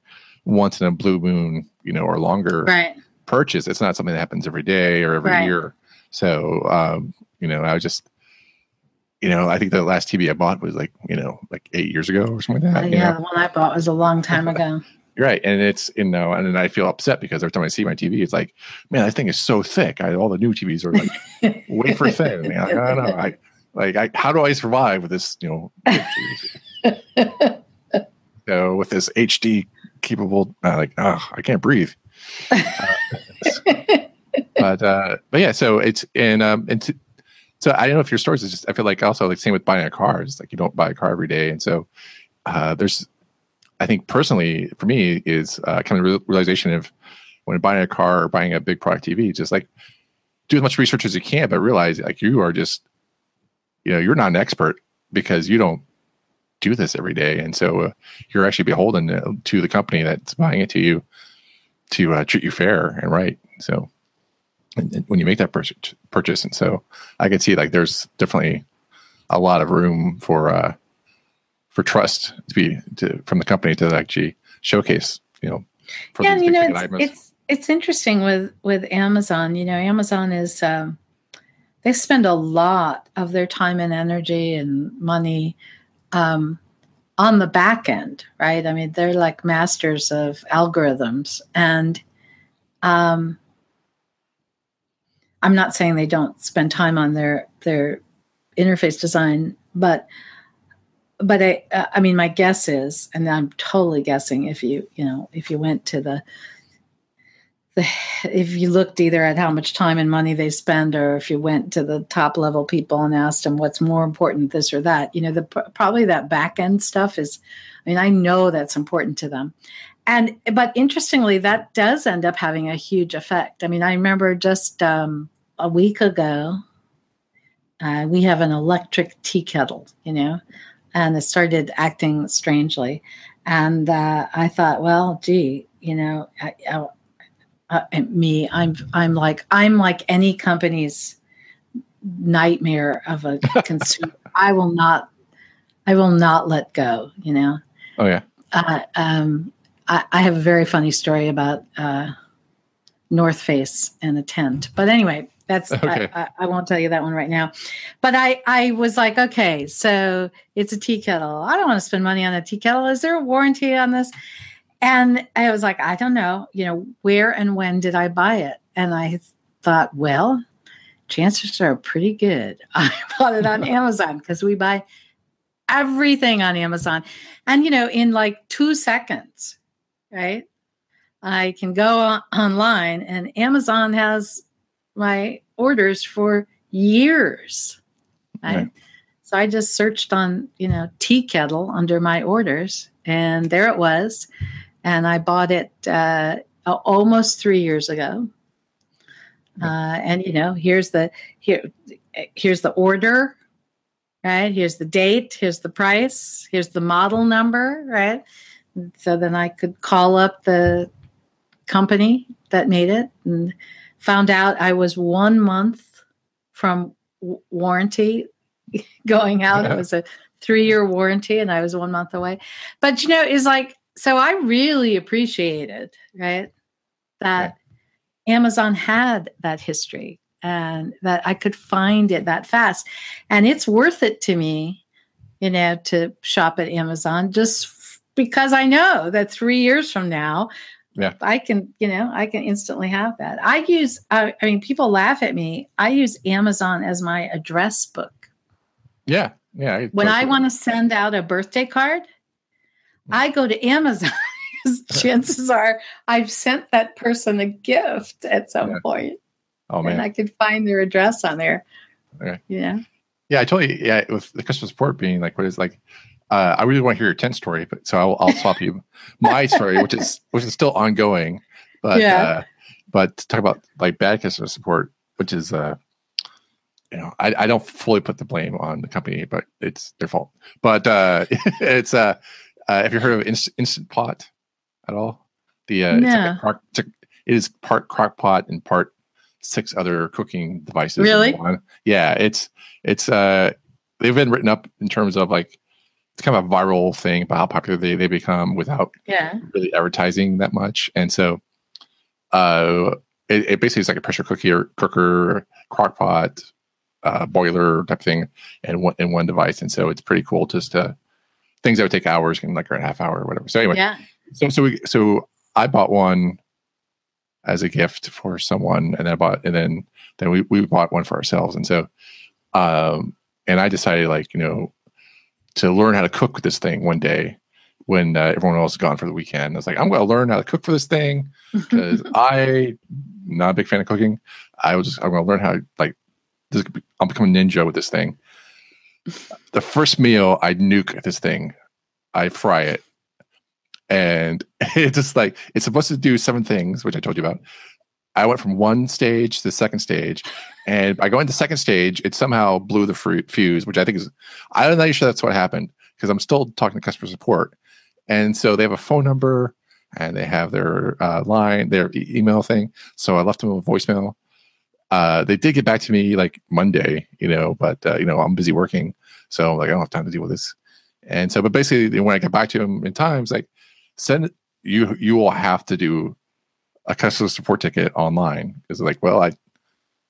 once in a blue moon, you know, or longer.
Right
purchase. It's not something that happens every day or every right. year. So, um, you know, I was just, you know, I think the last TV I bought was like, you know, like eight years ago or something like that. Uh,
yeah,
know?
the one I bought was a long time *laughs* ago.
Right. And it's, you know, and then I feel upset because every time I see my TV, it's like, man, that thing is so thick. I, all the new TVs are like *laughs* wafer thin. You know, I don't know. I, like, I, how do I survive with this, you know, *laughs* so with this HD capable, uh, like, oh, I can't breathe. Uh, *laughs* but uh, but yeah, so it's and um and so I don't know if your stores is just I feel like also like same with buying a car. It's like you don't buy a car every day, and so uh, there's I think personally for me is uh, kind of realization of when buying a car or buying a big product TV, just like do as much research as you can, but realize like you are just you know you're not an expert because you don't do this every day, and so uh, you're actually beholden to the company that's buying it to you to uh, treat you fair and right. So and, and when you make that pur- purchase, and so I can see like there's definitely a lot of room for uh, for trust to be to from the company to actually showcase, you know.
yeah, you know, it's, it's, it's interesting with with Amazon. You know, Amazon is um, they spend a lot of their time and energy and money um, on the back end, right? I mean, they're like masters of algorithms. And um, I'm not saying they don't spend time on their their interface design, but but I uh, I mean, my guess is, and I'm totally guessing if you you know if you went to the the, if you looked either at how much time and money they spend or if you went to the top level people and asked them what's more important this or that you know the probably that back end stuff is i mean i know that's important to them. And but interestingly that does end up having a huge effect. I mean i remember just um, a week ago uh, we have an electric tea kettle you know and it started acting strangely. And uh, i thought well gee you know I, I, uh, me i'm i'm like i'm like any company's nightmare of a *laughs* consumer. I will not i will not let go you know?
Oh yeah.
Uh, um, I, I, have a very funny story about uh, North Face and a tent. But anyway, that's okay. I, I, I, won't tell you that one right now. But I I was like, okay, so it's a tea kettle. I don't want to spend money on a tea kettle. Is there a warranty on this? And I was like, I don't know. You know, where and when did I buy it? And I thought, well, chances are pretty good. *laughs* I bought it on *laughs* Amazon because we buy everything on Amazon. And, you know, in like two seconds, right? I can go online and Amazon has my orders for years. Right? right. So I just searched on, you know, tea kettle under my orders and there it was. And I bought it uh, almost three years ago. Uh, and you know, here's the here here's the order, right? Here's the date. Here's the price. Here's the model number, right? So then I could call up the company that made it and found out I was one month from w- warranty *laughs* going out. Yeah. It was a three year warranty and I was one month away. But you know, it's like, so I really appreciated, right? That. Amazon had that history and that I could find it that fast. And it's worth it to me, you know, to shop at Amazon just because I know that three years from now, yeah. I can, you know, I can instantly have that. I use, I, I mean, people laugh at me. I use Amazon as my address book.
Yeah. Yeah.
when I want to send out a birthday card, I go to Amazon. *laughs* *laughs* chances are I've sent that person a gift at some yeah. point. Oh man. And I could find their address on there. Okay. Yeah.
Yeah, I told you. Yeah, with the customer support being like, what is like, uh, I really want to hear your tent story, but so I'll, I'll swap you *laughs* my story, which is which is still ongoing. But yeah. uh, but to talk about like bad customer support, which is uh, you know, I, I don't fully put the blame on the company, but it's their fault. But uh, *laughs* it's uh, uh, have you heard of Inst- Instant Pot at all? The uh, no. it's like crock, it's it is part crock pot and part six other cooking devices.
Really?
Yeah, it's it's uh they've been written up in terms of like it's kind of a viral thing about how popular they, they become without
yeah.
really advertising that much. And so uh, it, it basically is like a pressure cooker, cooker, crock pot, uh, boiler type thing in one, in one device. And so it's pretty cool just to things that would take hours can like a half hour or whatever. So anyway,
yeah.
so, so we, so I bought one as a gift for someone and then I bought, and then, then we, we bought one for ourselves. And so, um, and I decided like, you know, to learn how to cook with this thing one day when uh, everyone else is gone for the weekend. I was like, I'm going to learn how to cook for this thing *laughs* because I'm not a big fan of cooking. I was just, I'm going to learn how to like, this, I'll become a ninja with this thing. The first meal, I nuke this thing. I fry it. And *laughs* it's just like, it's supposed to do seven things, which I told you about. I went from one stage to the second stage, and by going to second stage, it somehow blew the fuse, which I think is I'm not sure that's what happened because I'm still talking to customer support, and so they have a phone number and they have their uh, line, their e- email thing. So I left them a voicemail. Uh, they did get back to me like Monday, you know, but uh, you know I'm busy working, so I'm like I don't have time to deal with this. And so, but basically, when I get back to them in times, like send you you will have to do a customer support ticket online Because like, well, I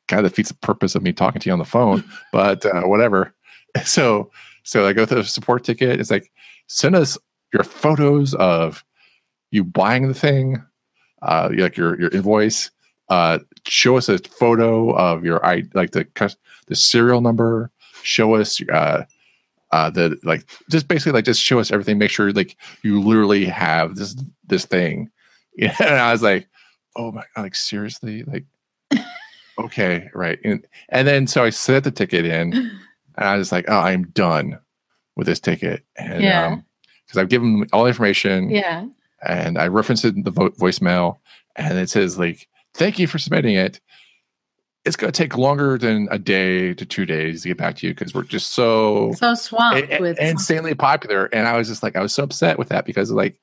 kind of defeats the purpose of me talking to you on the phone, *laughs* but uh, whatever. *laughs* So, so I go through the support ticket. It's like, send us your photos of you buying the thing, uh, like your your invoice. Uh, show us a photo of your i like the the serial number. Show us uh, uh, the like just basically like just show us everything. Make sure like you literally have this this thing. Yeah, *laughs* and I was like, oh my god, like seriously, like okay, right. And and then so I set the ticket in *laughs* and I was like, oh, I'm done with this ticket. And yeah. um because I've given all the information.
Yeah.
And I referenced it in the vo- voicemail and it says like, thank you for submitting it. It's going to take longer than a day to two days to get back to you because we're just so
so swamped
and,
with
insanely popular. And I was just like, I was so upset with that because like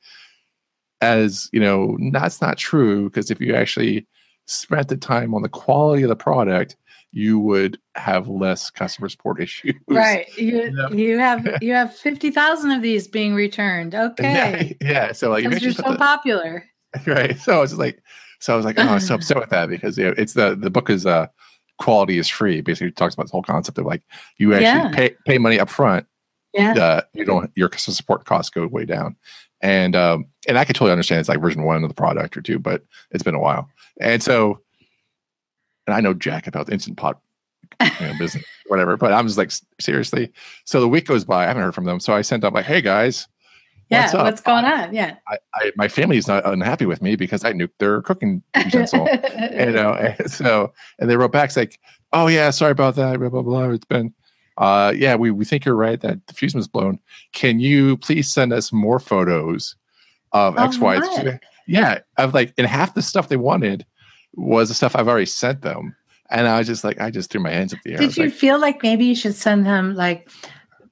as you know that's not true because if you actually spent the time on the quality of the product you would have less customer support *laughs* issues
right you, you, you have *laughs* you have 50,000 of these being returned okay
yeah, *laughs* yeah. so like
you're so the, popular
right so I it's like So I was like, oh, I was so *sighs* upset with that because you know, it's the the book is uh quality is free. Basically, it talks about the whole concept of like you actually
Yeah.
pay pay money up front.
Yeah.
Uh, you don't your customer support costs go way down, and um and I can totally understand it's like version one of the product or two, but it's been a while, and so and I know Jack about the instant pot you know, business, *laughs* whatever. But I'm just like, seriously. So the week goes by, I haven't heard from them. So I sent up like, hey guys,
Yeah.
what's?
What's going on? Yeah.
I, I my family's not unhappy with me because I nuked their cooking utensil. *laughs* you know, and so and they wrote back it's like, oh yeah, sorry about that, blah blah blah. It's been uh yeah, we, we think you're right that the fuse was blown. Can you please send us more photos of X, Y? Z? Yeah, of like and half the stuff they wanted was the stuff I've already sent them. And I was just like, I just threw my hands up the air.
Did you
like,
feel like maybe you should send them like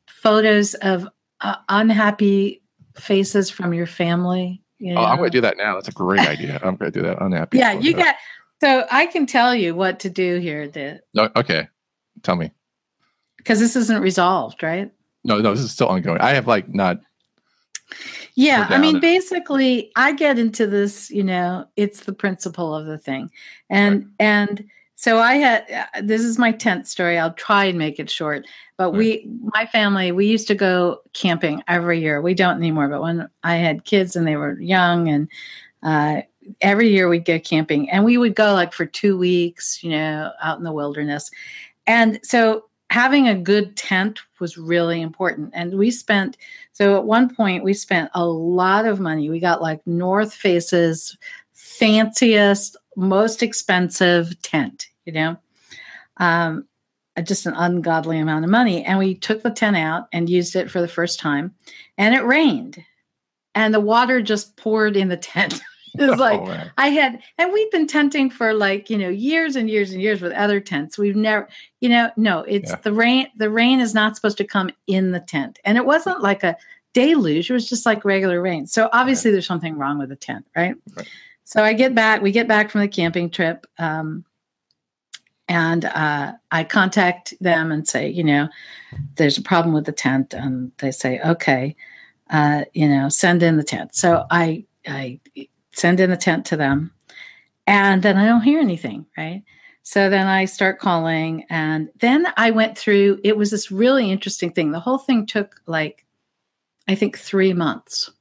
photos of uh, unhappy faces from your family? You
Oh, I'm going to do that now. That's a great idea. *laughs* I'm going to do that. Unhappy.
Yeah, you got. So I can tell you what to do here,
No, okay. Tell me.
Because this isn't resolved, right?
No, no, this is still ongoing. I have like not.
Yeah, I mean, basically, I get into this. You know, it's the principle of the thing, and and so I had. uh, This is my tenth story. I'll try and make it short. But we, my family, we used to go camping every year. We don't anymore. But when I had kids and they were young, and uh, every year we'd go camping, and we would go like for two weeks. You know, out in the wilderness, and so having a good tent was really important. And we spent so at one point, we spent a lot of money. We got like North Face's fanciest, most expensive tent, you know, um, uh, just an ungodly amount of money. And we took the tent out and used it for the first time. And it rained, and the water just poured in the tent. *laughs* *laughs* it was like,
Oh.
I had, and we've been tenting for like, you know, years and years and years with other tents. We've never, you know, no, it's
Yeah.
the rain. The rain is not supposed to come in the tent. And it wasn't like a deluge, it was just like regular rain. So obviously there's something wrong with the tent, right?
Right.
So I get back, we get back from the camping trip. Um, and uh, I contact them and say, you know, there's a problem with the tent. And they say, okay, uh, you know, send in the tent. So I, I send in the tent to them and then I don't hear anything, right? So then I start calling and then I went through it was this really interesting thing. The whole thing took like I think 3 months.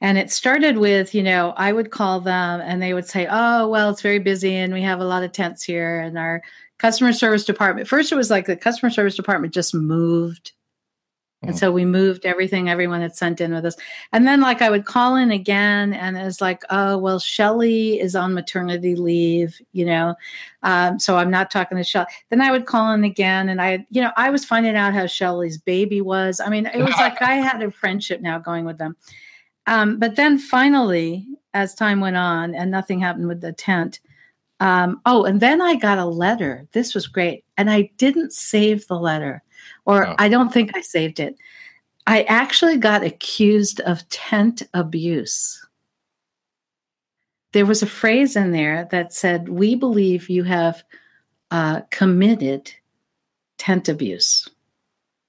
And it started with, you know, I would call them and they would say, "Oh, well, it's very busy and we have a lot of tents here and our customer service department." First it was like the customer service department just moved and
Mhm.
so we moved everything everyone had sent in with us. And then like I would call in again and it's like, oh, well, Shelly is on maternity leave, you know. Um, so I'm not talking to Shelly. Then I would call in again and I, you know, I was finding out how Shelly's baby was. I mean, it was like I had a friendship now going with them. Um, but then finally, as time went on and nothing happened with the tent, um, oh, and then I got a letter. This was great. And I didn't save the letter, or
Oh.
I don't think I saved it. I actually got accused of tent abuse. There was a phrase in there that said, We believe you have uh, committed tent abuse.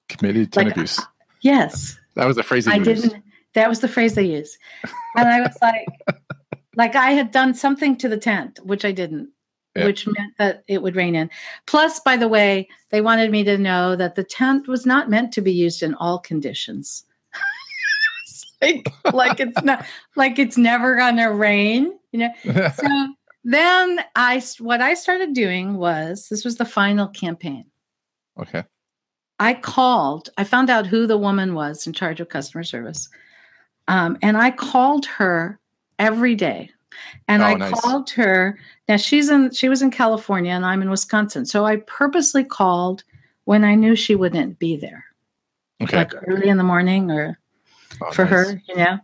Committed tent
Like,
abuse.
Yes.
That was the phrase they
I
used.
didn't. That was the phrase they used, and I was like, *laughs* like I had done something to the tent, which I didn't,
Yeah.
which meant that it would rain in. Plus, by the way, they wanted me to know that the tent was not meant to be used in all conditions. *laughs* Like, like it's not like it's never gonna rain, you know. *laughs* So then I, what I started doing was this was the final campaign.
okay.
I called, I found out who the woman was in charge of customer service. Um, and I called her every day. And
Oh,
I
nice.
called her. Now she's in she was in California and I'm in Wisconsin. So I purposely called when I knew she wouldn't be there.
Okay.
Like early in the morning or
Oh,
for
nice.
her, you know.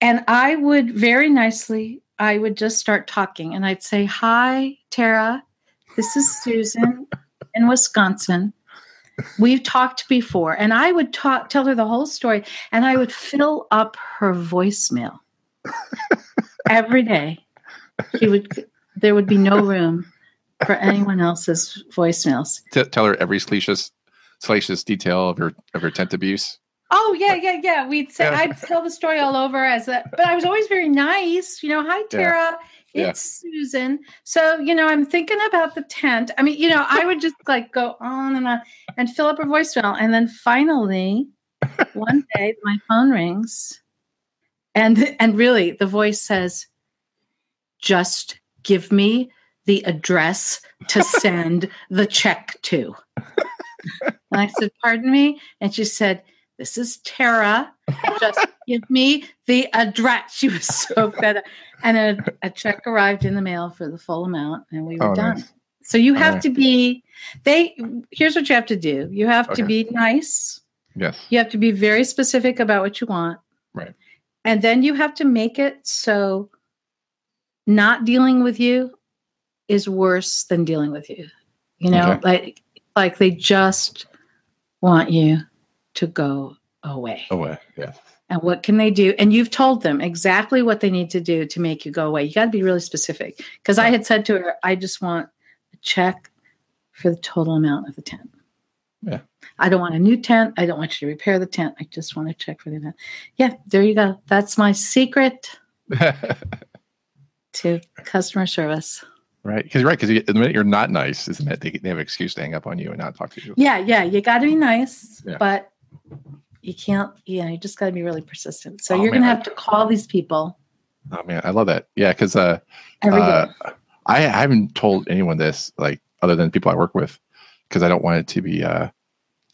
And I would very nicely, I would just start talking and I'd say, Hi, Tara. This is Susan *laughs* in Wisconsin. We've talked before. And I would talk, tell her the whole story, and I would fill up her voicemail *laughs* every day. She would there would be no room for anyone else's voicemails.
T- tell her every salacious, salacious detail of her of her tent abuse.
Oh yeah, yeah, yeah. We'd say
Yeah.
I'd tell the story all over as a, but I was always very nice. You know, hi Tara.
Yeah.
it's Susan. So, you know, I'm thinking about the tent. I mean, you know, I would just like go on and on and fill up her voicemail. And then finally, *laughs* one day my phone rings and and really the voice says, just give me the address to *laughs* send the check to. and I said, Pardon me? And she said, This is Tara. Just give me the address. She was so fed up. And a, a check arrived in the mail for the full amount, and we were
Oh,
done.
nice.
So you have
nice.
to be they here's what you have to do. You have to be nice.
Yes.
You have to be very specific about what you want.
Right.
And then you have to make it so not dealing with you is worse than dealing with you. You know,
Okay.
like like they just want you to go away.
Away. Yeah.
And what can they do? And you've told them exactly what they need to do to make you go away. You got to be really specific. Because I had said to her, I just want a check for the total amount of the tent.
Yeah.
I don't want a new tent. I don't want you to repair the tent. I just want to check for the tent. Yeah, there you go. That's my secret *laughs* to customer service.
right. Because you're right. Because the minute you're not nice, isn't minute they, they have an excuse to hang up on you and not talk to you.
Yeah, yeah. You got to be nice,
Yeah.
but you can't, yeah, you just got to be really persistent. So
Oh,
you're going to have to call these people
Oh man, I love that. Yeah, because uh, uh, I, I haven't told anyone this, like other than people I work with, because I don't want it to be uh,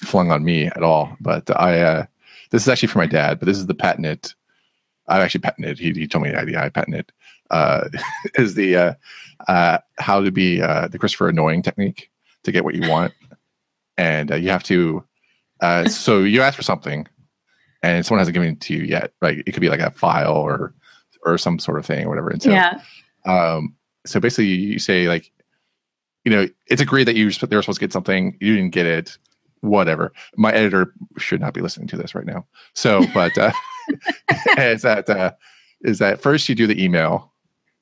flung on me at all. But I, uh, this is actually for my dad, but this is the patented. I actually patented. He, he told me the idea. I patented. Uh, *laughs* is the uh, uh, how to be uh, the Christopher annoying technique to get what you want, and uh, you have to. Uh, so you ask for something, and someone hasn't given it to you yet. Right? It could be like a file or or some sort of thing or whatever. And so,
yeah.
um, so basically, you say like, you know, it's agreed that you they were supposed to get something, you didn't get it, whatever. My editor should not be listening to this right now. So, *laughs* but uh, *laughs* is that uh, is that first you do the email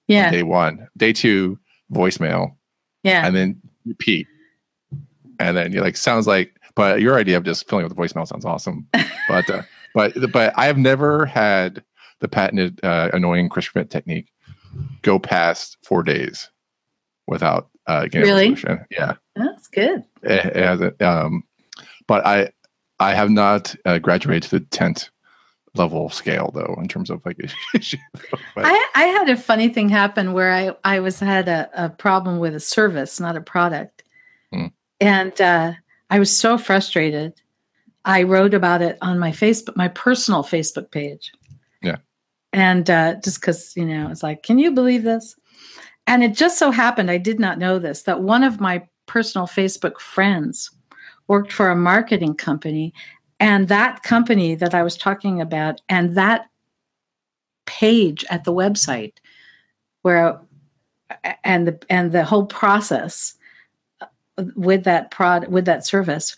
Yeah.
day one, day two voicemail,
Yeah.
and then repeat, and then you're like, sounds like. But your idea of just filling up the voicemail sounds awesome. *laughs* But uh, but but I have never had the patented uh, annoying Chris Schmitt technique go past four days without uh,
Really?
Yeah,
That's good.
it, it hasn't. Um, but I I have not uh, graduated to the tenth level scale though in terms of like. *laughs*
I, I had a funny thing happen where I, I was had a, a problem with a service, not a product.
Hmm.
And uh, I was so frustrated. I wrote about it on my Facebook, my personal Facebook page.
Yeah.
And uh, just because, you know, it's like, can you believe this? And it just so happened, I did not know this, that one of my personal Facebook friends worked for a marketing company. And that company that I was talking about, and that page at the website where and the and the whole process uh, with that prod with that service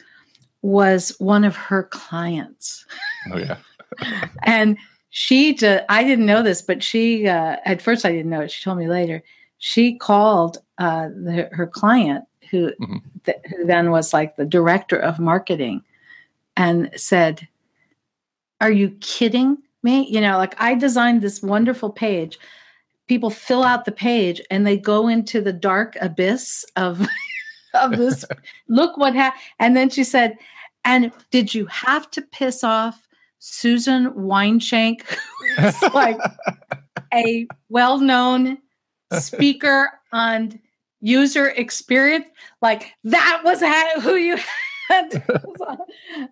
was one of her clients
oh yeah, *laughs* *laughs*
and she ju- i didn't know this but she uh, at first i didn't know it she told me later she called uh, the, her client who,
Mhm.
th- who then was like the director of marketing and said are you kidding me you know like i designed this wonderful page people fill out the page and they go into the dark abyss of *laughs* of this *laughs* look what happened and then she said and did you have to piss off susan Weinschenk like *laughs* a well-known speaker on user experience. Like that was who you had. *laughs*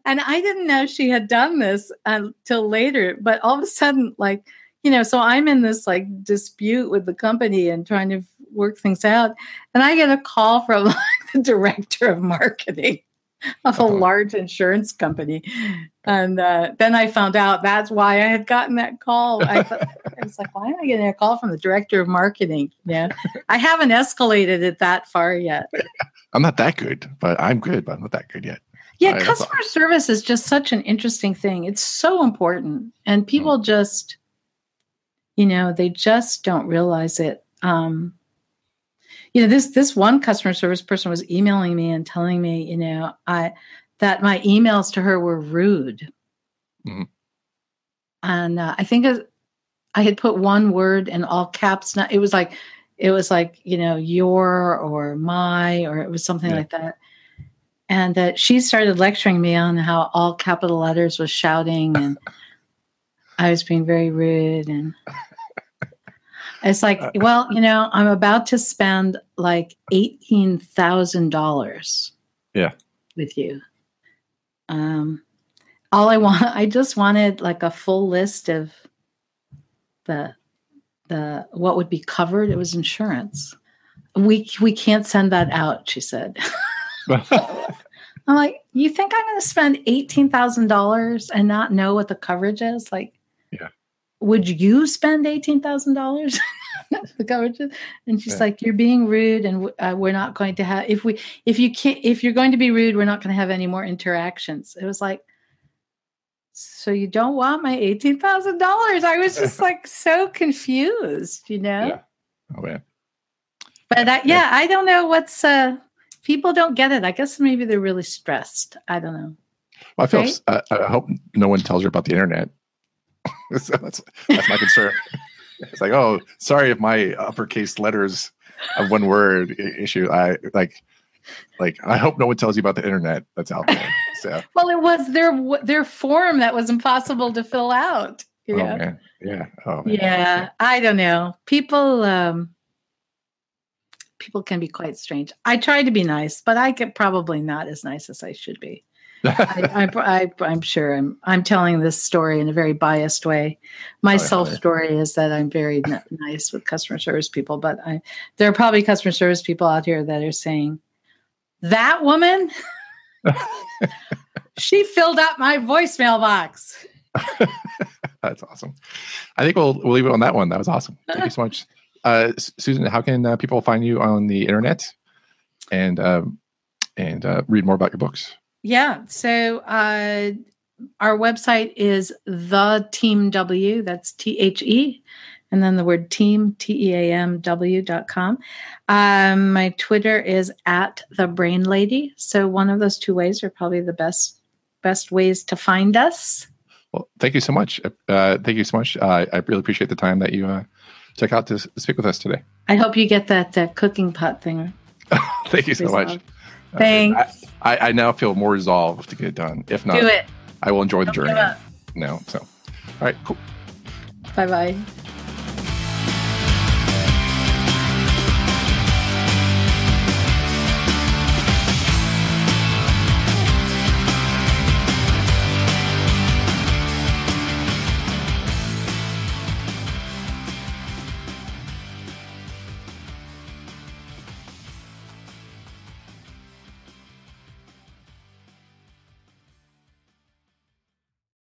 And i didn't know she had done this until later but all of a sudden like you know so i'm in this like dispute with the company and trying to work things out. And i get a call from *laughs* like, the director of marketing of a
Uh-huh.
large insurance company. And uh, then i found out that's why i had gotten that call. I, thought, I was like why am i getting a call from the director of marketing yeah i haven't escalated it that far yet. *laughs*
I'm not that good, but I'm good, but I'm not that good yet.
yeah
that's
customer service is just such an interesting thing. It's so important and people just you know they just don't realize it. Um you know this this one customer service person was emailing me and telling me you know i that my emails to her were rude
Mhm.
and uh, i think i had put one word in all caps not, it was like it was like you know your or my or it was something
Yeah.
like that and that she started lecturing me on how all capital letters was shouting and *laughs* i was being very rude and *laughs* it's like
Uh,
well you know i'm about to spend like $18000
Yeah.
with you. Um all i want i just wanted like a full list of the the what would be covered. It was insurance. We we can't send that out she said. *laughs* I'm like you think i'm going to spend $18000 and not know what the coverage is? Like
Yeah.
would you spend $18000 *laughs* *laughs* the coverage and she's
Yeah.
like you're being rude and uh, we're not going to have if we if you can't if you're going to be rude we're not going to have any more interactions it was like so you don't want my $18,000 I was just *laughs* like so confused you know
Yeah. oh man.
but I,
Yeah.
yeah, I don't know what's uh people don't get it. I guess maybe they're really stressed. I don't know.
Well, I feel.
Right?
I, I hope no one tells her about the internet. *laughs* so that's that's my concern. It's like, oh, sorry if my uppercase letters of one word issue. I like, like I hope no one tells you about the internet that's out there. So, *laughs*
Well, it was their their form that was impossible to fill out. You
oh man, yeah, oh man.
Yeah, I don't know. People um people can be quite strange. I try to be nice, but I get probably not as nice as I should be. I, I'm sure I'm I'm telling this story in a very biased way. My
Oh,
self
yeah.
story is that I'm very n- nice with customer service people, but I there are probably customer service people out here that are saying that woman *laughs* she filled up my voicemail box. *laughs*
That's awesome. I think we'll we'll leave it on that one. That was awesome. Thank you so much, uh, Susan. How can uh, people find you on the internet and um, and uh, read more about your books?
Yeah. So uh, our website is the Team W. That's T H E, and then the word team T E A M W dot com. Um, my Twitter is at the Brain Lady. So one of those two ways are probably the best best ways to find us.
Well, thank you so much. Uh, thank you so much. Uh, I really appreciate the time that you uh, took out to speak with us today.
I hope you get that uh, cooking pot thing. *laughs*
thank you so much.
Thanks.
I, I, I now feel more resolved to get it done. If not,
Do it.
I will enjoy the
Don't
journey. No, so all right, cool.
Bye bye.